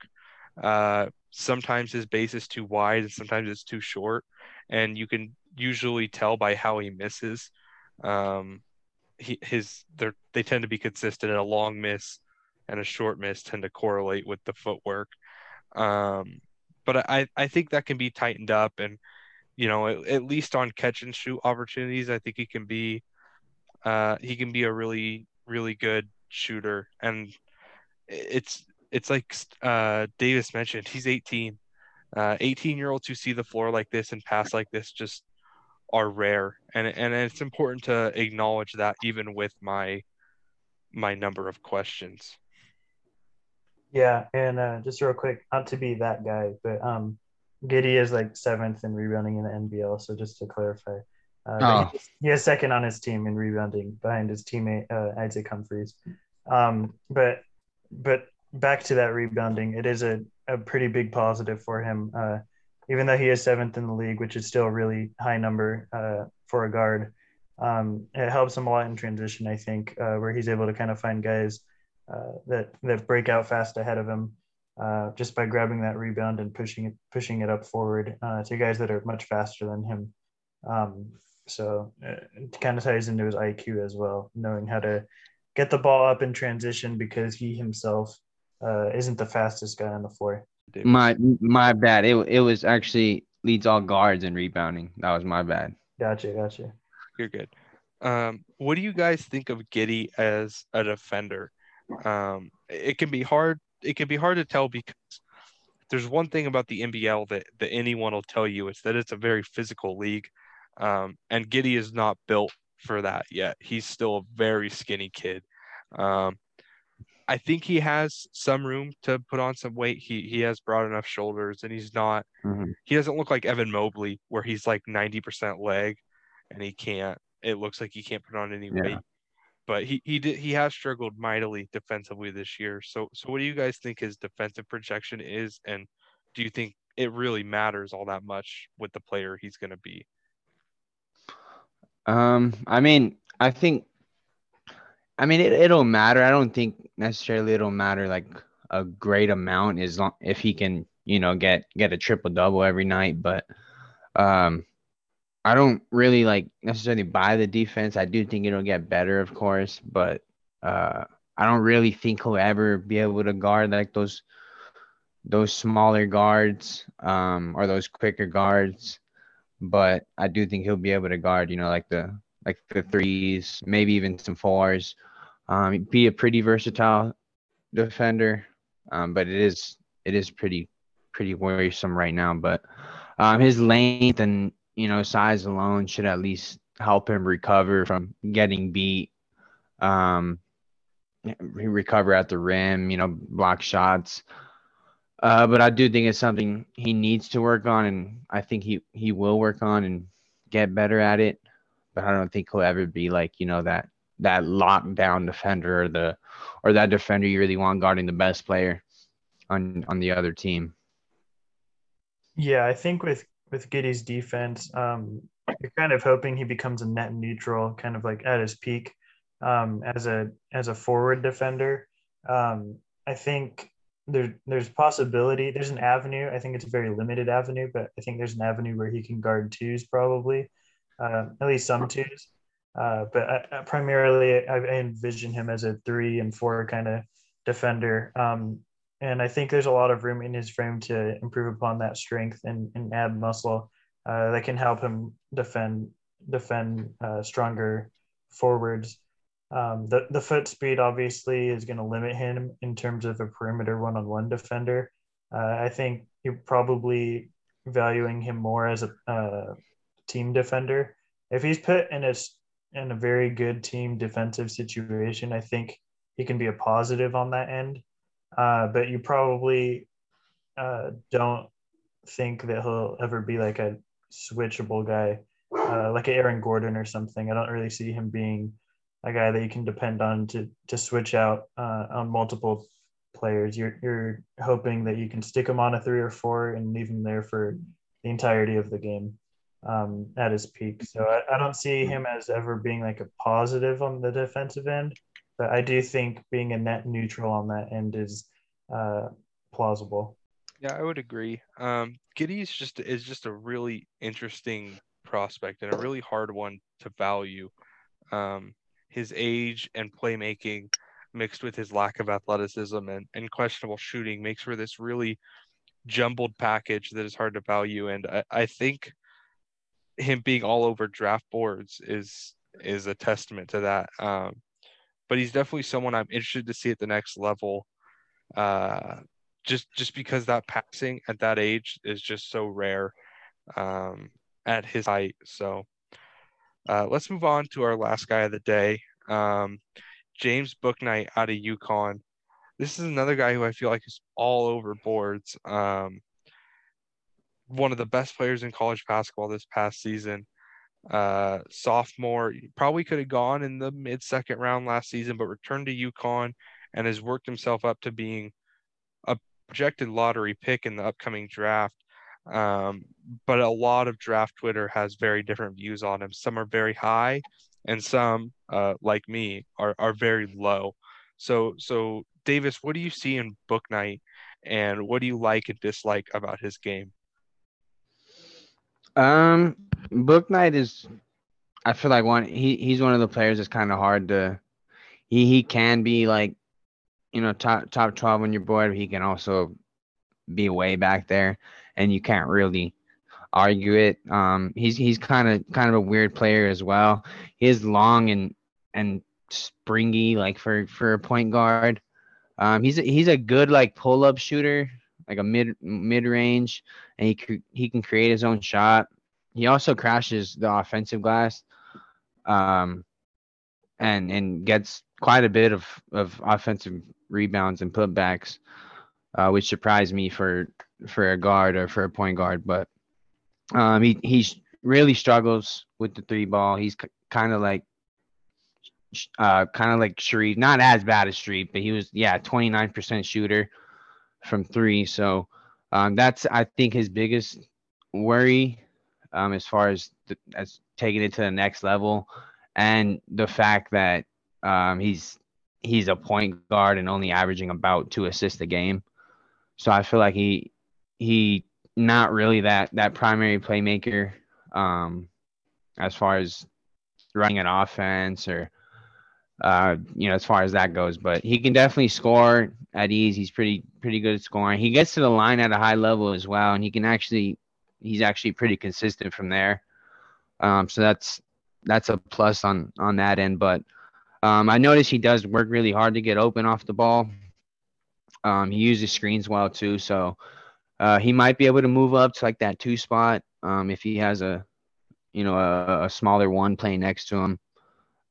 Uh, sometimes his base is too wide, and sometimes it's too short, and you can usually tell by how he misses. Um, he, his they tend to be consistent and a long miss and a short miss tend to correlate with the footwork. Um, but I, I think that can be tightened up and you know at, at, least on catch and shoot opportunities i think he can be uh, he can be a really really good shooter. And it's it's like uh, davis mentioned he's 18 uh, 18 year olds who see the floor like this and pass like this just are rare and and it's important to acknowledge that even with my my number of questions yeah and uh, just real quick not to be that guy but um Giddey is like seventh in rebounding in the NBL so just to clarify Uh, oh. he, he has second on his team in rebounding behind his teammate uh, Isaac Humphries. Um, but but back to that rebounding, it is a, a pretty big positive for him. Uh, even though he is seventh in the league, which is still a really high number uh, for a guard, um, it helps him a lot in transition. I think uh, where he's able to kind of find guys uh, that that break out fast ahead of him uh, just by grabbing that rebound and pushing it pushing it up forward uh, to guys that are much faster than him. Um, so it kind of ties into his IQ as well, knowing how to get the ball up in transition because he himself uh, isn't the fastest guy on the floor. My my bad. It it was actually leads all guards in rebounding. That was my bad. Gotcha, gotcha. You're good. Um, what do you guys think of Giddey as a defender? Um, it can be hard. It can be hard to tell because there's one thing about the NBL that that anyone will tell you is that it's a very physical league, um, and Giddey is not built for that yet. He's still a very skinny kid. Um, I think he has some room to put on some weight. He he has broad enough shoulders, and he's not. Mm-hmm. He doesn't look like Evan Mobley, where he's like ninety percent leg, and he can't. It looks like he can't put on any yeah. weight. But he he did he has struggled mightily defensively this year. So so what do you guys think his defensive projection is, and do you think it really matters all that much with the player he's going to be? Um, I mean, I think, I mean, it, it'll matter. I don't think necessarily it'll matter like a great amount as long if he can, you know, get get a triple double every night. But, um, I don't really like necessarily buy the defense. I do think it'll get better, of course, but uh, I don't really think he'll ever be able to guard like those those smaller guards um, or those quicker guards but I do think he'll be able to guard, you know, like the like the threes, maybe even some fours. Um, be a pretty versatile defender, um, but it is it is pretty pretty worrisome right now. But um, his length and you know size alone should at least help him recover from getting beat. Um, recover at the rim, you know, block shots. Uh, but I do think it's something he needs to work on, and I think he he will work on and get better at it. But I don't think he'll ever be like you know that that lockdown defender or the or that defender you really want guarding the best player on on the other team. Yeah, I think with with Giddey's defense, um, you're kind of hoping he becomes a net neutral, kind of like at his peak um, as a as a forward defender. Um, I think there there's possibility there's an avenue i think it's a very limited avenue but i think there's an avenue where he can guard twos probably uh, at least some twos uh, but I, I primarily I, I, envision him as a three and four kind of defender um, and i think there's a lot of room in his frame to improve upon that strength and, and add muscle uh, that can help him defend defend uh, stronger forwards um, the, the foot speed obviously is going to limit him in terms of a perimeter one on one defender. Uh, I think you're probably valuing him more as a uh, team defender. If he's put in a, in a very good team defensive situation, I think he can be a positive on that end. Uh, but you probably uh, don't think that he'll ever be like a switchable guy, uh, like Aaron Gordon or something. I don't really see him being a guy that you can depend on to to switch out uh, on multiple players. You're you're hoping that you can stick him on a three or four and leave him there for the entirety of the game um, at his peak. So I, I don't see him as ever being like a positive on the defensive end, but I do think being a net neutral on that end is uh, plausible. Yeah, I would agree. Um, Giddey's just is just a really interesting prospect and a really hard one to value. Um, his age and playmaking mixed with his lack of athleticism and, and questionable shooting makes for this really jumbled package that is hard to value. And I, I think him being all over draft boards is is a testament to that. Um, but he's definitely someone I'm interested to see at the next level. Uh, just just because that passing at that age is just so rare um, at his height. So uh, let's move on to our last guy of the day, um, James Bouknight out of UConn. This is another guy who I feel like is all over boards. Um, one of the best players in college basketball this past season. uh, sophomore. Probably could have gone in the mid second round last season, but returned to UConn and has worked himself up to being a projected lottery pick in the upcoming draft. Um, but a lot of draft Twitter has very different views on him. Some are very high, and some, uh, like me, are are very low. So, so Davis, what do you see in Bouknight, and what do you like and dislike about his game? Um, Bouknight is, I feel like one. He he's one of the players that's kind of hard to. He he can be like, you know, top top twelve on your board. he can also be way back there, and you can't really argue it. Um, he's he's kind of kind of a weird player as well. He is long and and springy like for for a point guard. Um, he's a, he's a good like pull up shooter, like a mid mid range, and he he can create his own shot. He also crashes the offensive glass, um, and and gets quite a bit of of offensive rebounds and putbacks, uh, which surprised me for for a guard or for a point guard. But um, he he really struggles with the three ball. He's c- kind of like uh, kind of like Sharife, not as bad as Sharife, but he was yeah 29% shooter from three. So um, that's I think his biggest worry um, as far as the, as taking it to the next level, and the fact that um, he's he's a point guard and only averaging about two assists a game. So I feel like he he not really that that primary playmaker um, as far as running an offense or uh, you know, as far as that goes. But he can definitely score at ease. He's pretty pretty good at scoring. He gets to the line at a high level as well, and he can actually he's actually pretty consistent from there. Um, so that's that's a plus on on that end. But um, I notice he does work really hard to get open off the ball. Um, he uses screens well too, so uh, he might be able to move up to like that two spot um, if he has a you know a, a smaller one playing next to him.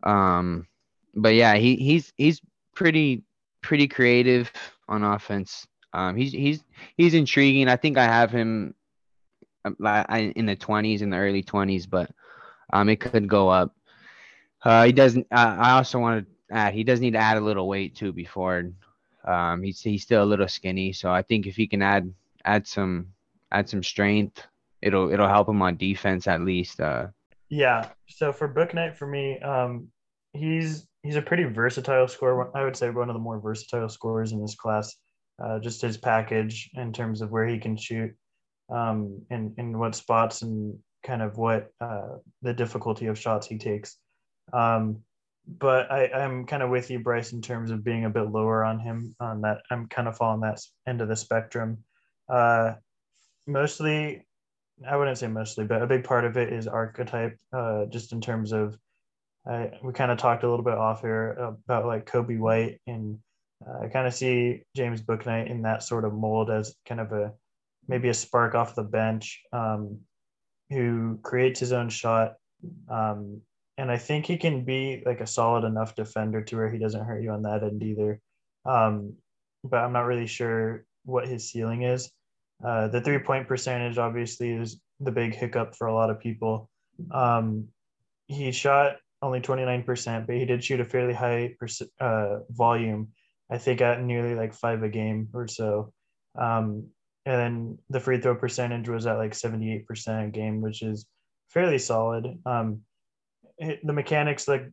Um, but yeah, he he's he's pretty pretty creative on offense. Um, he's he's he's intriguing. I think I have him um, in the twenties, in the early twenties, but um, it could go up. Uh, he doesn't. Uh, I also want to add he does need to add a little weight too before. Um, he's he's still a little skinny, so I think if he can add add some add some strength, it'll it'll help him on defense at least. Uh, yeah. So for Bouknight, for me, um, he's he's a pretty versatile scorer. I would say one of the more versatile scorers in this class. Uh, just his package in terms of where he can shoot, um, and in what spots and kind of what uh, the difficulty of shots he takes. Um, but I, I'm kind of with you, Bryce, in terms of being a bit lower on him. On that, I'm kind of falling that end of the spectrum. Uh, mostly, I wouldn't say mostly, but a big part of it is archetype, uh, just in terms of I, we kind of talked a little bit off here about like Coby White, and uh, I kind of see James Bouknight in that sort of mold as kind of a maybe a spark off the bench um, who creates his own shot. Um, and I think he can be like a solid enough defender to where he doesn't hurt you on that end either. Um, but I'm not really sure what his ceiling is. Uh, the three point percentage obviously is the big hiccup for a lot of people. Um, he shot only 29%, but he did shoot a fairly high uh, volume, I think at nearly like five a game or so. Um, and then the free throw percentage was at like 78% a game, which is fairly solid. Um, the mechanics look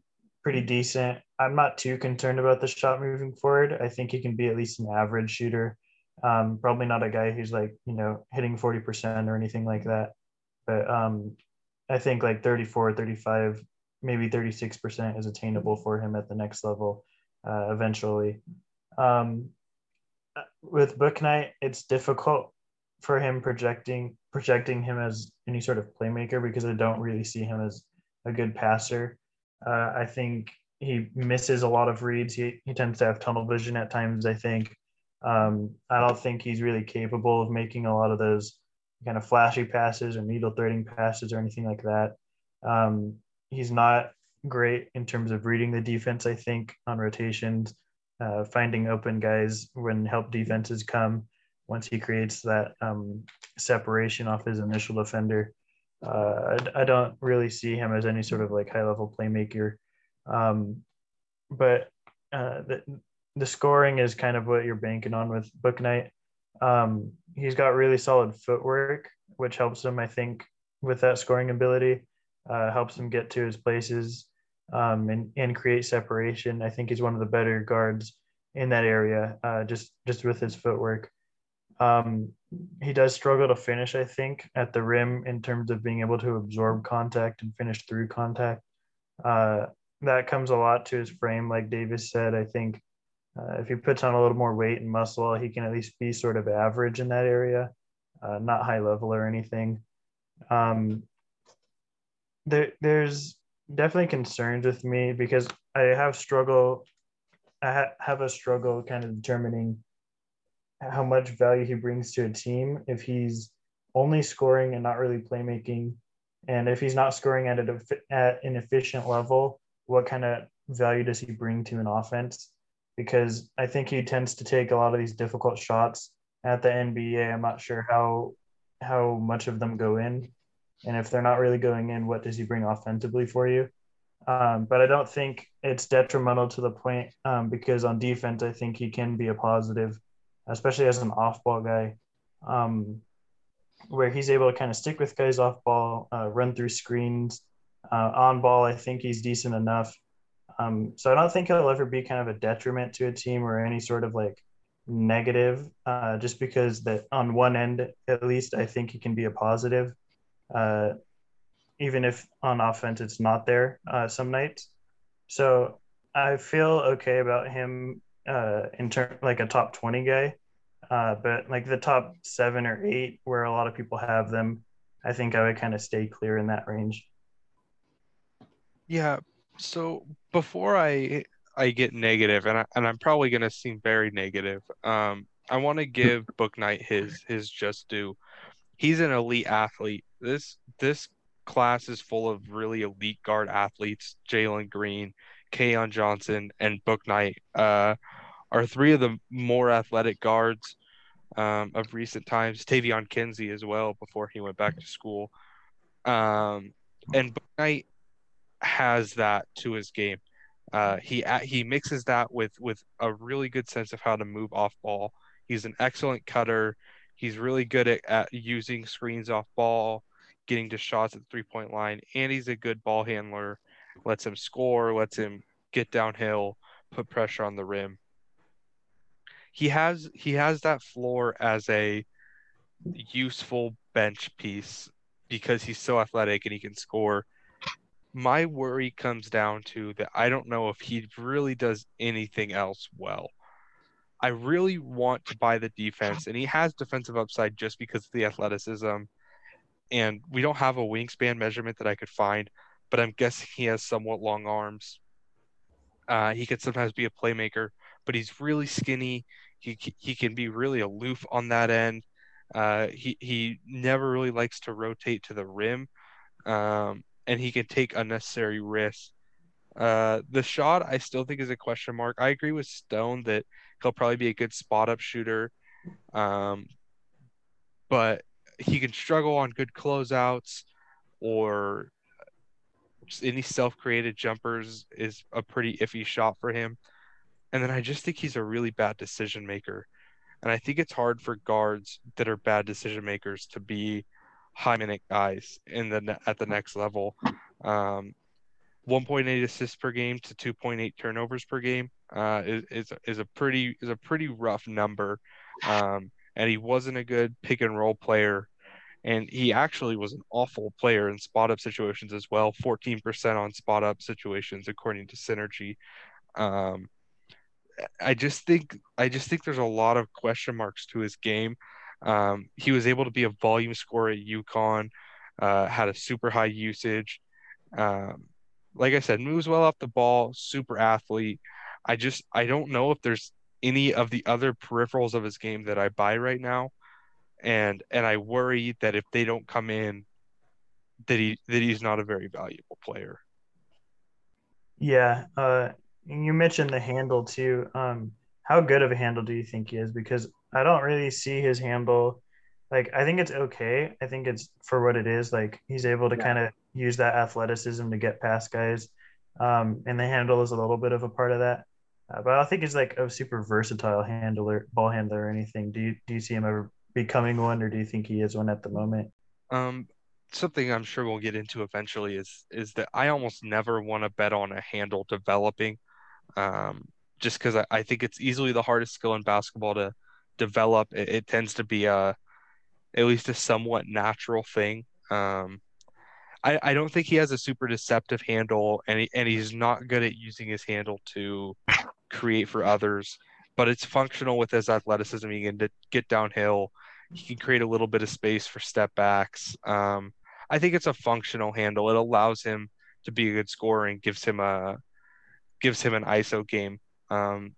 pretty decent. I'm not too concerned about the shot moving forward. I think he can be at least an average shooter. Um, probably not a guy who's like, you know, hitting 40% or anything like that. But um, I think like 34, 35 maybe 36% is attainable for him at the next level uh, eventually. Um, with Bouknight, it's difficult for him projecting projecting him as any sort of playmaker because I don't really see him as a good passer. Uh, I think he misses a lot of reads. He, he tends to have tunnel vision at times. I think. Um, I don't think he's really capable of making a lot of those kind of flashy passes or needle threading passes or anything like that. Um, he's not great in terms of reading the defense, I think, on rotations, uh, finding open guys when help defenses come once he creates that um, separation off his initial defender. Uh, I, I, don't really see him as any sort of like high level playmaker. Um, but uh, the, the scoring is kind of what you're banking on with Bouknight. Um, he's got really solid footwork, which helps him, I think, with that scoring ability. Uh, helps him get to his places um, and, and create separation. I think he's one of the better guards in that area, uh, just just with his footwork. Um, he does struggle to finish, I think, at the rim in terms of being able to absorb contact and finish through contact. Uh, that comes a lot to his frame, like Davis said. I think uh, if he puts on a little more weight and muscle, he can at least be sort of average in that area, uh, not high level or anything. Um, there, there's definitely concerns with me because I have struggle. I ha- have a struggle kind of determining how much value he brings to a team if he's only scoring and not really playmaking, and if he's not scoring at, a, at an efficient level, what kind of value does he bring to an offense? Because I think he tends to take a lot of these difficult shots at the NBA. I'm not sure how how much of them go in, and if they're not really going in, what does he bring offensively for you? Um, but I don't think it's detrimental to the point um, because on defense, I think he can be a positive especially as an off ball guy, um, where he's able to kind of stick with guys off ball, uh, run through screens. Uh, on ball, I think he's decent enough. Um, so I don't think he'll ever be kind of a detriment to a team or any sort of like negative, uh, just because that on one end, at least, I think he can be a positive. Uh, even if on offense it's not there uh, some nights. So I feel okay about him uh, in term like a top 20 guy. Uh, but like the top seven or eight, where a lot of people have them, I think I would kind of stay clear in that range. Yeah. So before I I get negative, and I, and I'm probably going to seem very negative. Um, I want to give Bouknight his his just due. He's an elite athlete. This this class is full of really elite guard athletes. Jalen Green, Keon Johnson, and Bouknight. Uh, are three of the more athletic guards um, of recent times. Taevion Kinsey as well before he went back to school. Um, and Book Knight has that to his game. Uh, he he mixes that with with a really good sense of how to move off ball. He's an excellent cutter. He's really good at, at using screens off ball, getting to shots at the three point line, and he's a good ball handler. Lets him score, lets him get downhill, put pressure on the rim he has he has that floor as a useful bench piece because he's so athletic and he can score. My worry comes down to that I don't know if he really does anything else well. I really want to buy the defense, and he [laughs] has defensive upside just because of the athleticism. And we don't have a wingspan measurement that I could find, but I'm guessing he has somewhat long arms. Uh, he could sometimes be a playmaker, but he's really skinny. He he can be really aloof on that end. Uh, he he never really likes to rotate to the rim, um, and he can take unnecessary risks. Uh, the shot I still think is a question mark. I agree with Stone that he'll probably be a good spot up shooter, um, but he can struggle on good closeouts or any self created jumpers is a pretty iffy shot for him. And then I just think he's a really bad decision maker. And I think it's hard for guards that are bad decision makers to be high minute guys in the at the next level. Um, 1.8 assists per game to 2.8 turnovers per game uh, is, is is a pretty is a pretty rough number. Um, and he wasn't a good pick and roll player. And he actually was an awful player in spot up situations as well. 14% on spot up situations, according to Synergy. Um, I just think I just think there's a lot of question marks to his game. Um, he was able to be a volume scorer at UConn, uh, had a super high usage. Um, like I said, moves well off the ball, super athlete. I just I don't know if there's any of the other peripherals of his game that I buy right now, and and I worry that if they don't come in, that he that he's not a very valuable player. Yeah, uh, you mentioned the handle too. Um, how good of a handle do you think he is? Because I don't really see his handle like I think it's okay. I think it's for what it is. Like he's able to Yeah. kind of use that athleticism to get past guys, um, and the handle is a little bit of a part of that. Uh, but I think he's like a super versatile handler, ball handler or anything. Do you do you see him ever becoming one, or do you think he is one at the moment? Um, something I'm sure we'll get into eventually is is that I almost never want to bet on a handle developing, um, just because I, I think it's easily the hardest skill in basketball to develop. It, it tends to be a at least a somewhat natural thing. Um, I, I don't think he has a super deceptive handle, and he, and he's not good at using his handle to create for others. But it's functional with his athleticism. He can get downhill. He can create a little bit of space for step backs. Um, I think it's a functional handle. It allows him to be a good scorer and gives him a gives him an ISO game. Um,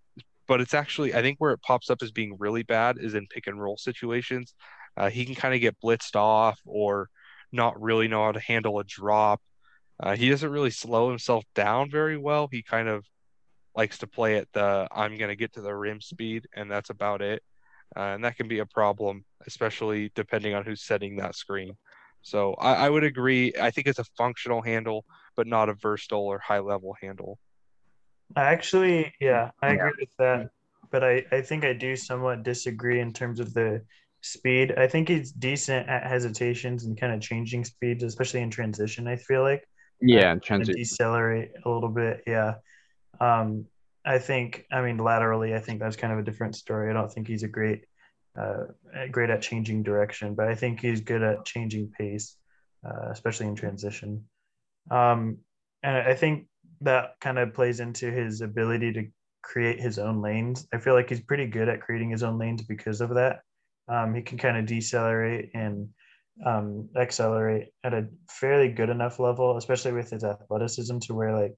but it's actually I think where it pops up as being really bad is in pick and roll situations. Uh, he can kind of get blitzed off or not really know how to handle a drop. Uh, he doesn't really slow himself down very well. He kind of likes to play at the I'm going to get to the rim speed, and that's about it. Uh, and that can be a problem, especially depending on who's setting that screen. So I, I would agree. I think it's a functional handle, but not a versatile or high level handle. I actually, yeah, I Yeah. agree with that. But I, I think I do somewhat disagree in terms of the speed. I think he's decent at hesitations and kind of changing speeds, especially in transition. I feel like Yeah, kind transition. decelerate a little bit. Yeah. Um, I think, I mean, laterally, I think that's kind of a different story. I don't think he's a great, uh, great at changing direction, but I think he's good at changing pace, uh, especially in transition. Um, and I think that kind of plays into his ability to create his own lanes. I feel like he's pretty good at creating his own lanes because of that. Um, he can kind of decelerate and um, accelerate at a fairly good enough level, especially with his athleticism, to where like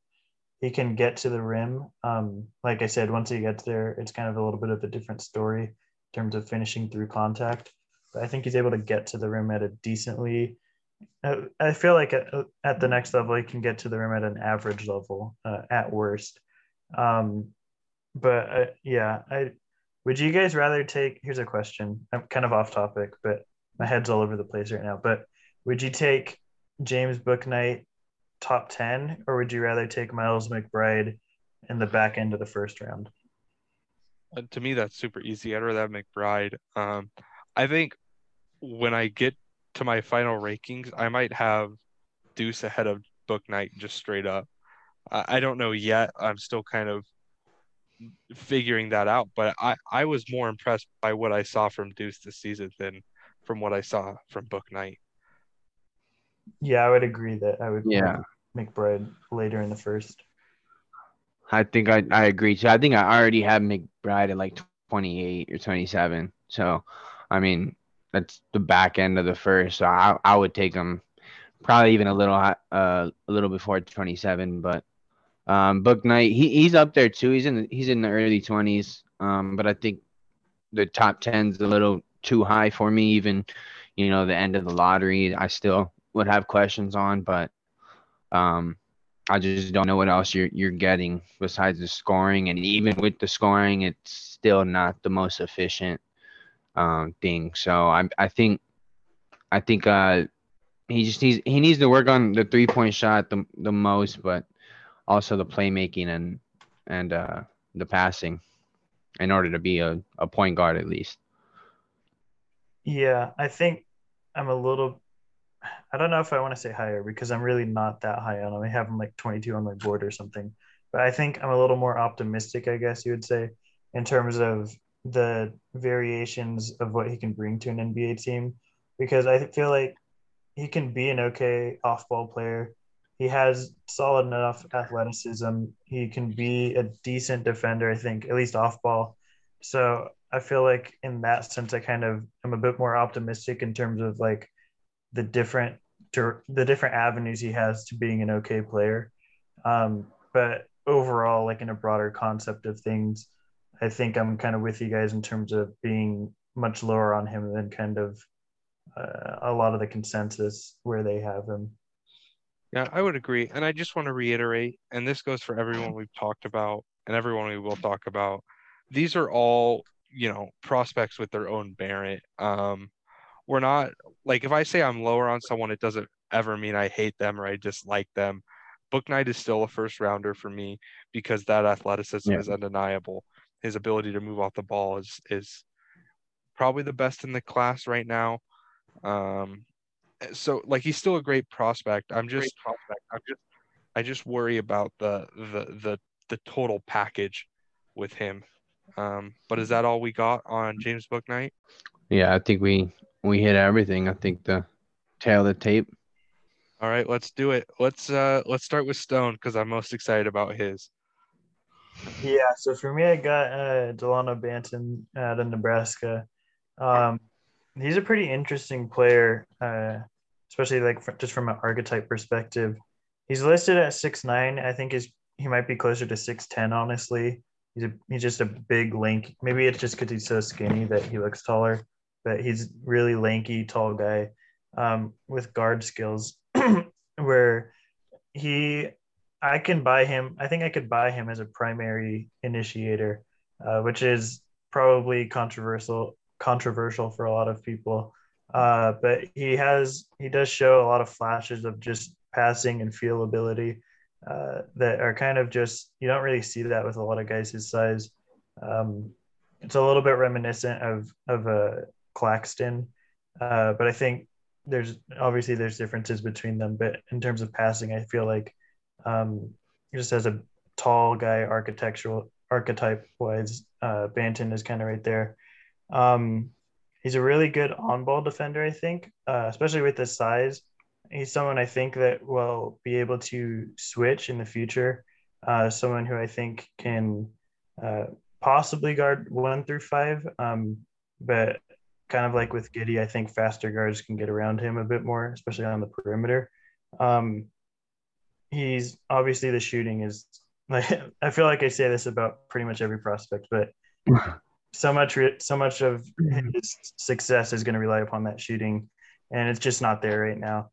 he can get to the rim. Um, like I said, once he gets there, it's kind of a little bit of a different story in terms of finishing through contact. But I think he's able to get to the rim at a decently. uh, I feel like at, at the next level, he can get to the rim at an average level uh, at worst. Um, but uh, yeah, I would you guys rather take? Here's a question. I'm kind of off topic, but my head's all over the place right now. But would you take James Bouknight top 10, or would you rather take Miles McBride in the back end of the first round? Uh, to me, that's super easy. I'd rather have McBride. Um, I think when I get to my final rankings, I might have Deuce ahead of Bouknight just straight up. I, I don't know yet. I'm still kind of figuring that out, but I, I was more impressed by what I saw from Deuce this season than from what I saw from Bouknight. Yeah, I would agree that I would Yeah. McBride later in the first. I think I, I agree. So I think I already have McBride at like 28 or 27. So, I mean, that's the back end of the first. So I, I would take him probably even a little uh, a little before 27. But um, Bouknight, he, he's up there too. He's in the, he's in the early 20s. Um, but I think the top 10's a little too high for me. Even you know the end of the lottery, I still would have questions on. But um, I just don't know what else you're you're getting besides the scoring, and even with the scoring, it's still not the most efficient um, thing. So I I think I think uh, he just needs he needs to work on the three point shot the the most, but also the playmaking and and uh, the passing in order to be a, a point guard at least. Yeah, I think I'm a little. I don't know if I want to say higher because I'm really not that high on him. I have him like 22 on my board or something. But I think I'm a little more optimistic, I guess you would say, in terms of the variations of what he can bring to an NBA team. Because I feel like he can be an okay off ball player. He has solid enough athleticism. He can be a decent defender, I think, at least off ball. So I feel like in that sense, I kind of am a bit more optimistic in terms of like the different the different avenues he has to being an okay player. Um, but overall, like in a broader concept of things, I think I'm kind of with you guys in terms of being much lower on him than kind of uh, a lot of the consensus where they have him. Yeah, I would agree. And I just want to reiterate, and this goes for everyone we've talked about and everyone we will talk about. These are all, you know, prospects with their own merit. Um, we're not like if I say I'm lower on someone, it doesn't ever mean I hate them or I dislike them. Bouknight is still a first rounder for me because that athleticism Yeah. is undeniable. His ability to move off the ball is is probably the best in the class right now. Um, so like he's still a great prospect. I'm just I'm just I just worry about the the the the total package with him. Um, but is that all we got on James Book Bouknight? Yeah, I think we we hit everything. I think the tail of the tape. All right, let's do it. Let's uh let's start with Stone because I'm most excited about his. Yeah, so for me, I got uh, Delano Banton out of Nebraska. Um, he's a pretty interesting player, uh, especially like fr- just from an archetype perspective. He's listed at six nine. I think is he might be closer to six ten. Honestly, he's a, he's just a big link. Maybe it's just because he's so skinny that he looks taller, but he's really lanky, tall guy um, with guard skills. [clears throat] where he I can buy him. I think I could buy him as a primary initiator, uh, which is probably controversial controversial for a lot of people. Uh, but he has he does show a lot of flashes of just passing and feel ability uh, that are kind of just you don't really see that with a lot of guys his size. Um, it's a little bit reminiscent of of a Claxton, uh, but I think there's obviously there's differences between them. But in terms of passing, I feel like um, just as a tall guy, architectural archetype wise, uh, Banton is kind of right there. Um, he's a really good on ball defender, I think, uh, especially with his size. He's someone I think that will be able to switch in the future. Uh, someone who I think can uh, possibly guard one through five, um, but kind of like with Giddey, I think faster guards can get around him a bit more, especially on the perimeter. Um, he's obviously the shooting is like [laughs] I feel like I say this about pretty much every prospect, but [laughs] so much so much of his success is going to rely upon that shooting, and it's just not there right now.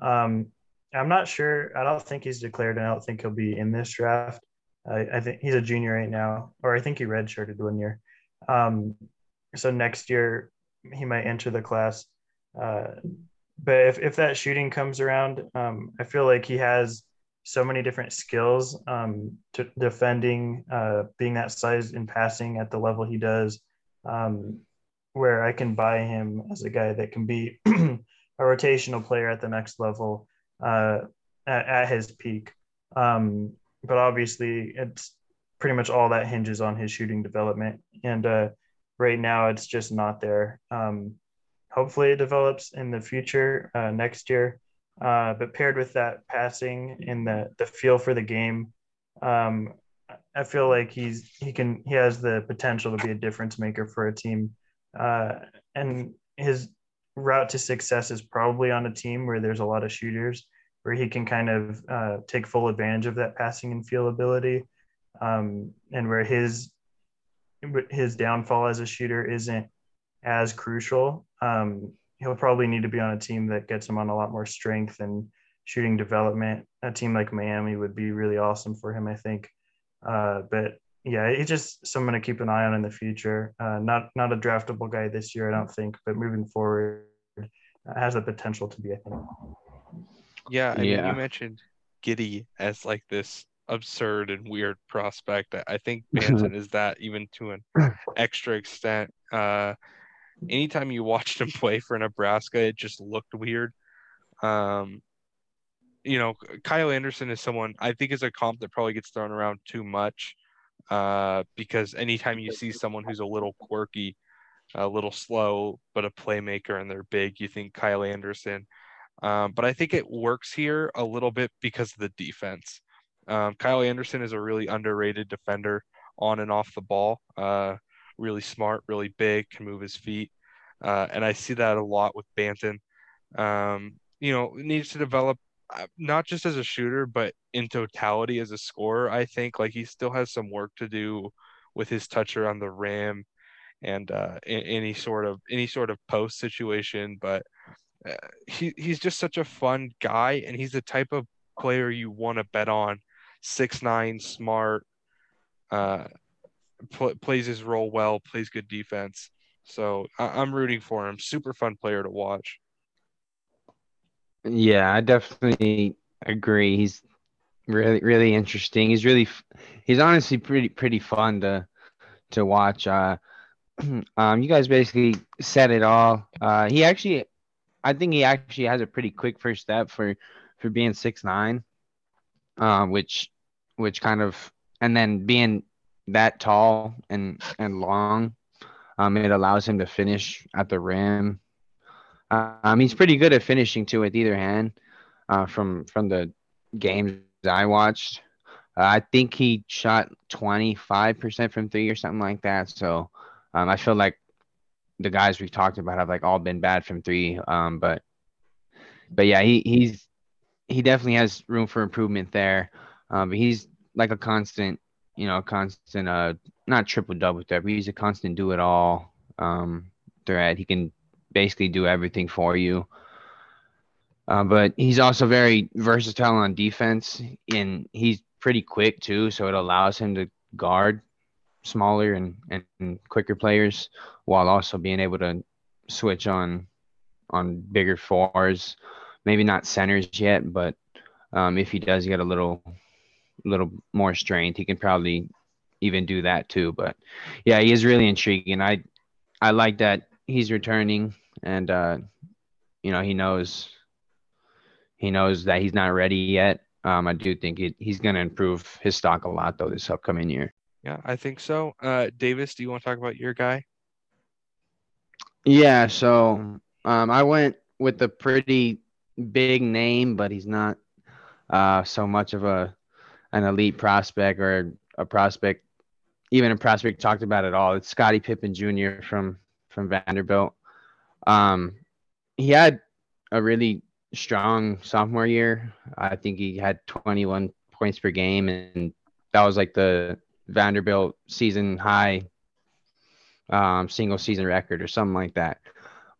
Um, I'm not sure. I don't think he's declared, and I don't think he'll be in this draft. I, I think he's a junior right now, or I think he redshirted one year. Um, so next year he might enter the class. Uh, but if, if that shooting comes around, um, I feel like he has so many different skills um, to defending, uh, being that size and passing at the level he does, um, where I can buy him as a guy that can be [clears throat] a rotational player at the next level uh, at, at, his peak. Um, but obviously, it's pretty much all that hinges on his shooting development. And uh, right now, it's just not there. Um, hopefully, it develops in the future uh, next year. Uh, but paired with that passing and the the feel for the game, um, I feel like he's he can he has the potential to be a difference maker for a team, uh, and his route to success is probably on a team where there's a lot of shooters, where he can kind of uh, take full advantage of that passing and feel ability, um, and where his his downfall as a shooter isn't as crucial. Um, he'll probably need to be on a team that gets him on a lot more strength and shooting development. A team like Miami would be really awesome for him, I think. Uh, but yeah, he's just someone to keep an eye on in the future. Uh, not not a draftable guy this year, I don't think, but moving forward, uh, has the potential to be. I think. Yeah, I mean, Yeah. you mentioned Giddey as like this absurd and weird prospect. I- think [laughs] Banton is that even to an extra extent. Uh, anytime you watched him play for Nebraska, it just looked weird. Um, you know, Kyle Anderson is someone I think is a comp that probably gets thrown around too much. Uh, because anytime you see someone who's a little quirky, a little slow, but a playmaker and they're big, you think Kyle Anderson. Um, but I think it works here a little bit because of the defense. Um, Kyle Anderson is a really underrated defender on and off the ball. Uh, really smart, really big, can move his feet. Uh, and I see that a lot with Banton. Um, you know, needs to develop uh, not just as a shooter, but in totality as a scorer. I think like he still has some work to do with his toucher on the rim and uh, any sort of any sort of post situation. But uh, he he's just such a fun guy, and he's the type of player you want to bet on. Six nine, smart, uh, pl- plays his role well, plays good defense. So I- I'm rooting for him. Super fun player to watch. Yeah, I definitely agree. He's really really interesting. He's really he's honestly pretty pretty fun to to watch. Uh, [clears throat] um, you guys basically said it all. Uh, he actually, I think he actually has a pretty quick first step for for being six nine, um, which which kind of and then being that tall and and long, um, it allows him to finish at the rim. Um, he's pretty good at finishing too with either hand. Uh, from from the games I watched, uh, I think he shot twenty five percent from three or something like that. So, um, I feel like the guys we've talked about have like all been bad from three. Um, but but yeah, he he's he definitely has room for improvement there. Um, but he's like a constant, you know, constant uh not triple double threat, but he's a constant do it all um threat. He can basically do everything for you. Uh, but he's also very versatile on defense, and he's pretty quick too. So it allows him to guard smaller and, and quicker players while also being able to switch on on bigger fours. Maybe not centers yet, but um, if he does get a little little more strength, he can probably even do that too. But yeah, he is really intriguing. I I like that he's returning and uh, you know he knows he knows that he's not ready yet. Um, I do think it, he's going to improve his stock a lot though this upcoming year. Yeah, I think so. Uh, Davis, do you want to talk about your guy? Yeah, so um, I went with a pretty big name, but he's not uh, so much of a an elite prospect or a prospect, even a prospect talked about at all. It's Scottie Pippen Jr. from from Vanderbilt. Um, he had a really strong sophomore year. I think he had 21 points per game, and that was like the Vanderbilt season high um, single season record or something like that.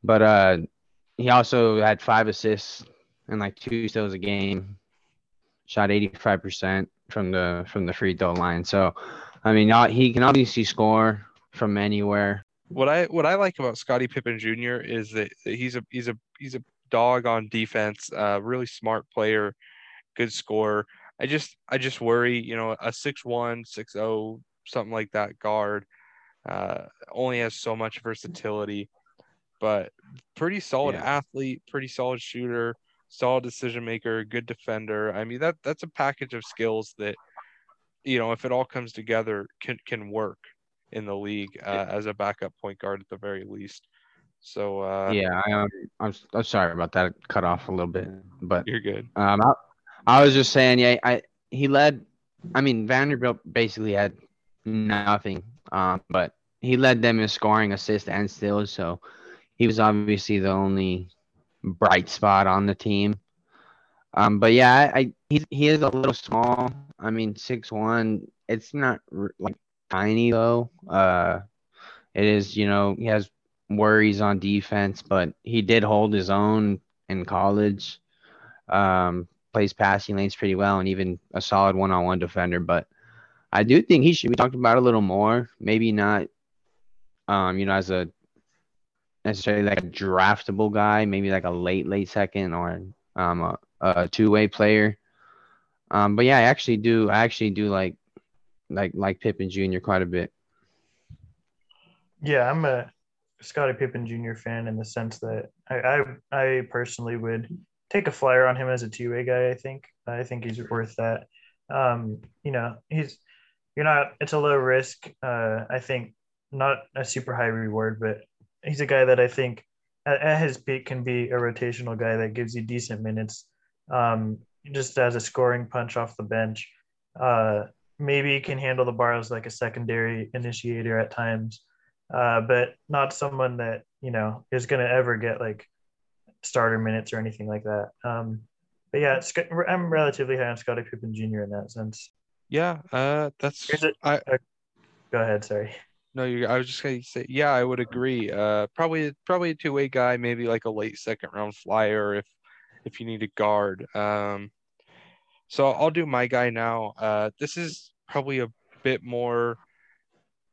But uh, he also had five assists and like two steals a game. Shot 85% from the from the free throw line. So, I mean, not, he can obviously score from anywhere. What I what I like about Scottie Pippen Jr. is that he's a he's a he's a dog on defense. Really smart player, good scorer. I just I just worry, you know, a six one, six zero, oh, something like that guard uh, only has so much versatility, but pretty solid yeah. athlete, pretty solid shooter, solid decision maker, good defender. I mean that that's a package of skills that you know if it all comes together can can work in the league uh, as a backup point guard at the very least. So uh, yeah, I, um, I'm I'm sorry about that. Cut off a little bit, but you're good. Um, I, I was just saying, yeah, I he led. I mean, Vanderbilt basically had nothing, um, but he led them in scoring, assists, and steals. So he was obviously the only bright spot on the team. Um, but yeah, I, I he he is a little small. I mean, six one. It's not like tiny though. Uh, it is. You know, he has worries on defense, but he did hold his own in college. Um, plays passing lanes pretty well, and even a solid one on one defender. But I do think he should be talked about a little more. Maybe not um, you know, as a necessarily like a draftable guy, maybe like a late, late second or um, a, a two way player. Um, but yeah, I actually do. I actually do like like like Pippen Jr. quite a bit. Yeah, I'm a Scottie Pippen Jr. fan in the sense that I, I I personally would take a flyer on him as a two way guy. I think I think he's worth that. Um, you know, he's you're not. It's a low risk. Uh, I think not a super high reward, but he's a guy that I think at, at his peak can be a rotational guy that gives you decent minutes, um, just as a scoring punch off the bench. Uh, maybe he can handle the bar as like a secondary initiator at times, uh, but not someone that you know is going to ever get like starter minutes or anything like that. Um, but yeah, I'm relatively high on Scottie Pippen Jr. in that sense. Yeah, uh, that's. I, go ahead. Sorry. No. I was just gonna say, yeah, I would agree. Uh, probably, probably a two-way guy, maybe like a late second-round flyer if, if you need a guard. Um, so I'll do my guy now. Uh, this is probably a bit more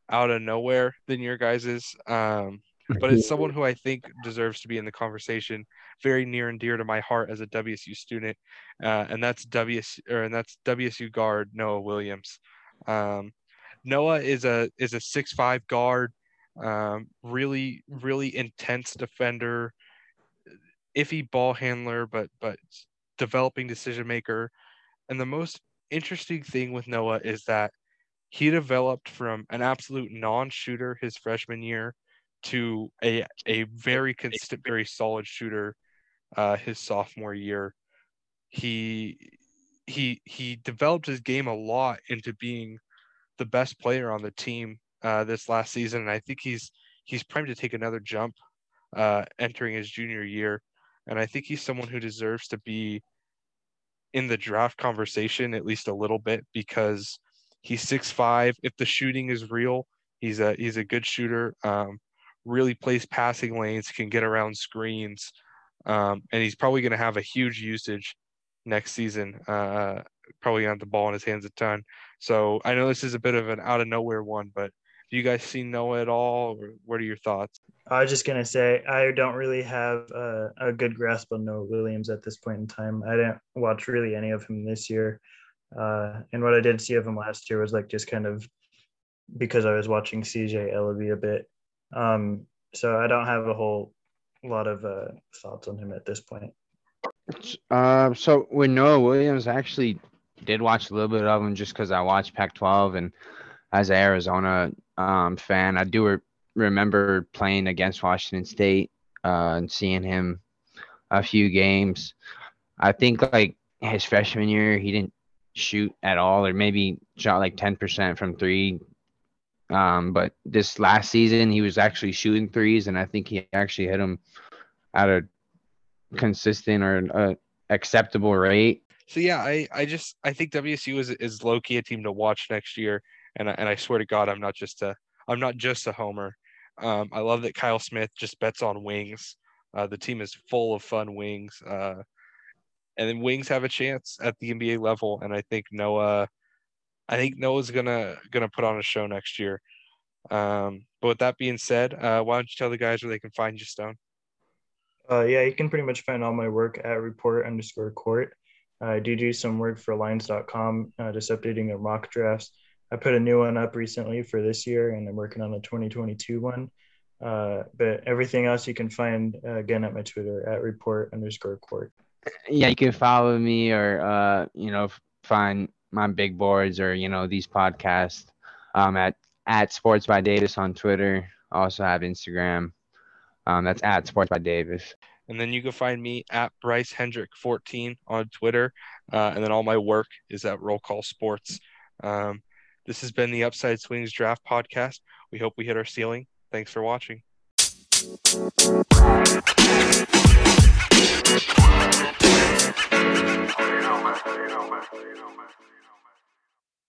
out of nowhere than your guys's. Um, but it's someone who I think deserves to be in the conversation. Very near and dear to my heart as a WSU student, uh, and that's WSU or and that's WSU guard Noah Williams. Um, Noah is a is a six five guard, um, really really intense defender, iffy ball handler, but but developing decision maker. And the most interesting thing with Noah is that he developed from an absolute non-shooter his freshman year to a a very consistent, very solid shooter uh, his sophomore year. He he he developed his game a lot into being the best player on the team uh, this last season, and I think he's he's primed to take another jump uh, entering his junior year. And I think he's someone who deserves to be in the draft conversation at least a little bit because he's six five. If the shooting is real, he's a he's a good shooter. Um, really plays passing lanes, can get around screens, um, and he's probably going to have a huge usage next season. Uh, probably on the ball in his hands a ton. So I know this is a bit of an out of nowhere one, but do you guys see Noah at all, or what are your thoughts? I was just gonna say I don't really have a, a good grasp on Noah Williams at this point in time. I didn't watch really any of him this year, uh, and what I did see of him last year was like just kind of because I was watching CJ Elleby a bit. Um, so I don't have a whole lot of uh, thoughts on him at this point. Uh, so with Noah Williams, actually did watch a little bit of him just because I watched Pac-12, and as an Arizona um, fan, I do re- remember playing against Washington State uh, and seeing him a few games. I think like his freshman year, he didn't shoot at all, or maybe shot like ten percent from three. Um, but this last season, he was actually shooting threes, and I think he actually hit them at a consistent or a acceptable rate. So yeah, I, I just I think WSU is is low key a team to watch next year, and I, and I swear to God, I'm not just a I'm not just a homer. Um, I love that Kyle Smith just bets on wings. Uh, the team is full of fun wings, uh, and then wings have a chance at the NBA level. And I think Noah, I think Noah's gonna gonna put on a show next year. Um, but with that being said, uh, why don't you tell the guys where they can find you, Stone? Uh, yeah, you can pretty much find all my work at report underscore court. I do do some work for lines.com, uh, just updating their mock drafts. I put a new one up recently for this year, and I'm working on a 2022 one. Uh, but everything else you can find uh, again at my Twitter at report underscore court. Yeah, you can follow me or uh, you know find my big boards or you know these podcasts um, at at Sports by Davis on Twitter. Also have Instagram. Um, that's at Sports by Davis. And then you can find me at Bryce Hendrick 14 on Twitter. Uh, and then all my work is at Roll Call Sports. Um, this has been the Upside Swings Draft Podcast. We hope we hit our ceiling. Thanks for watching.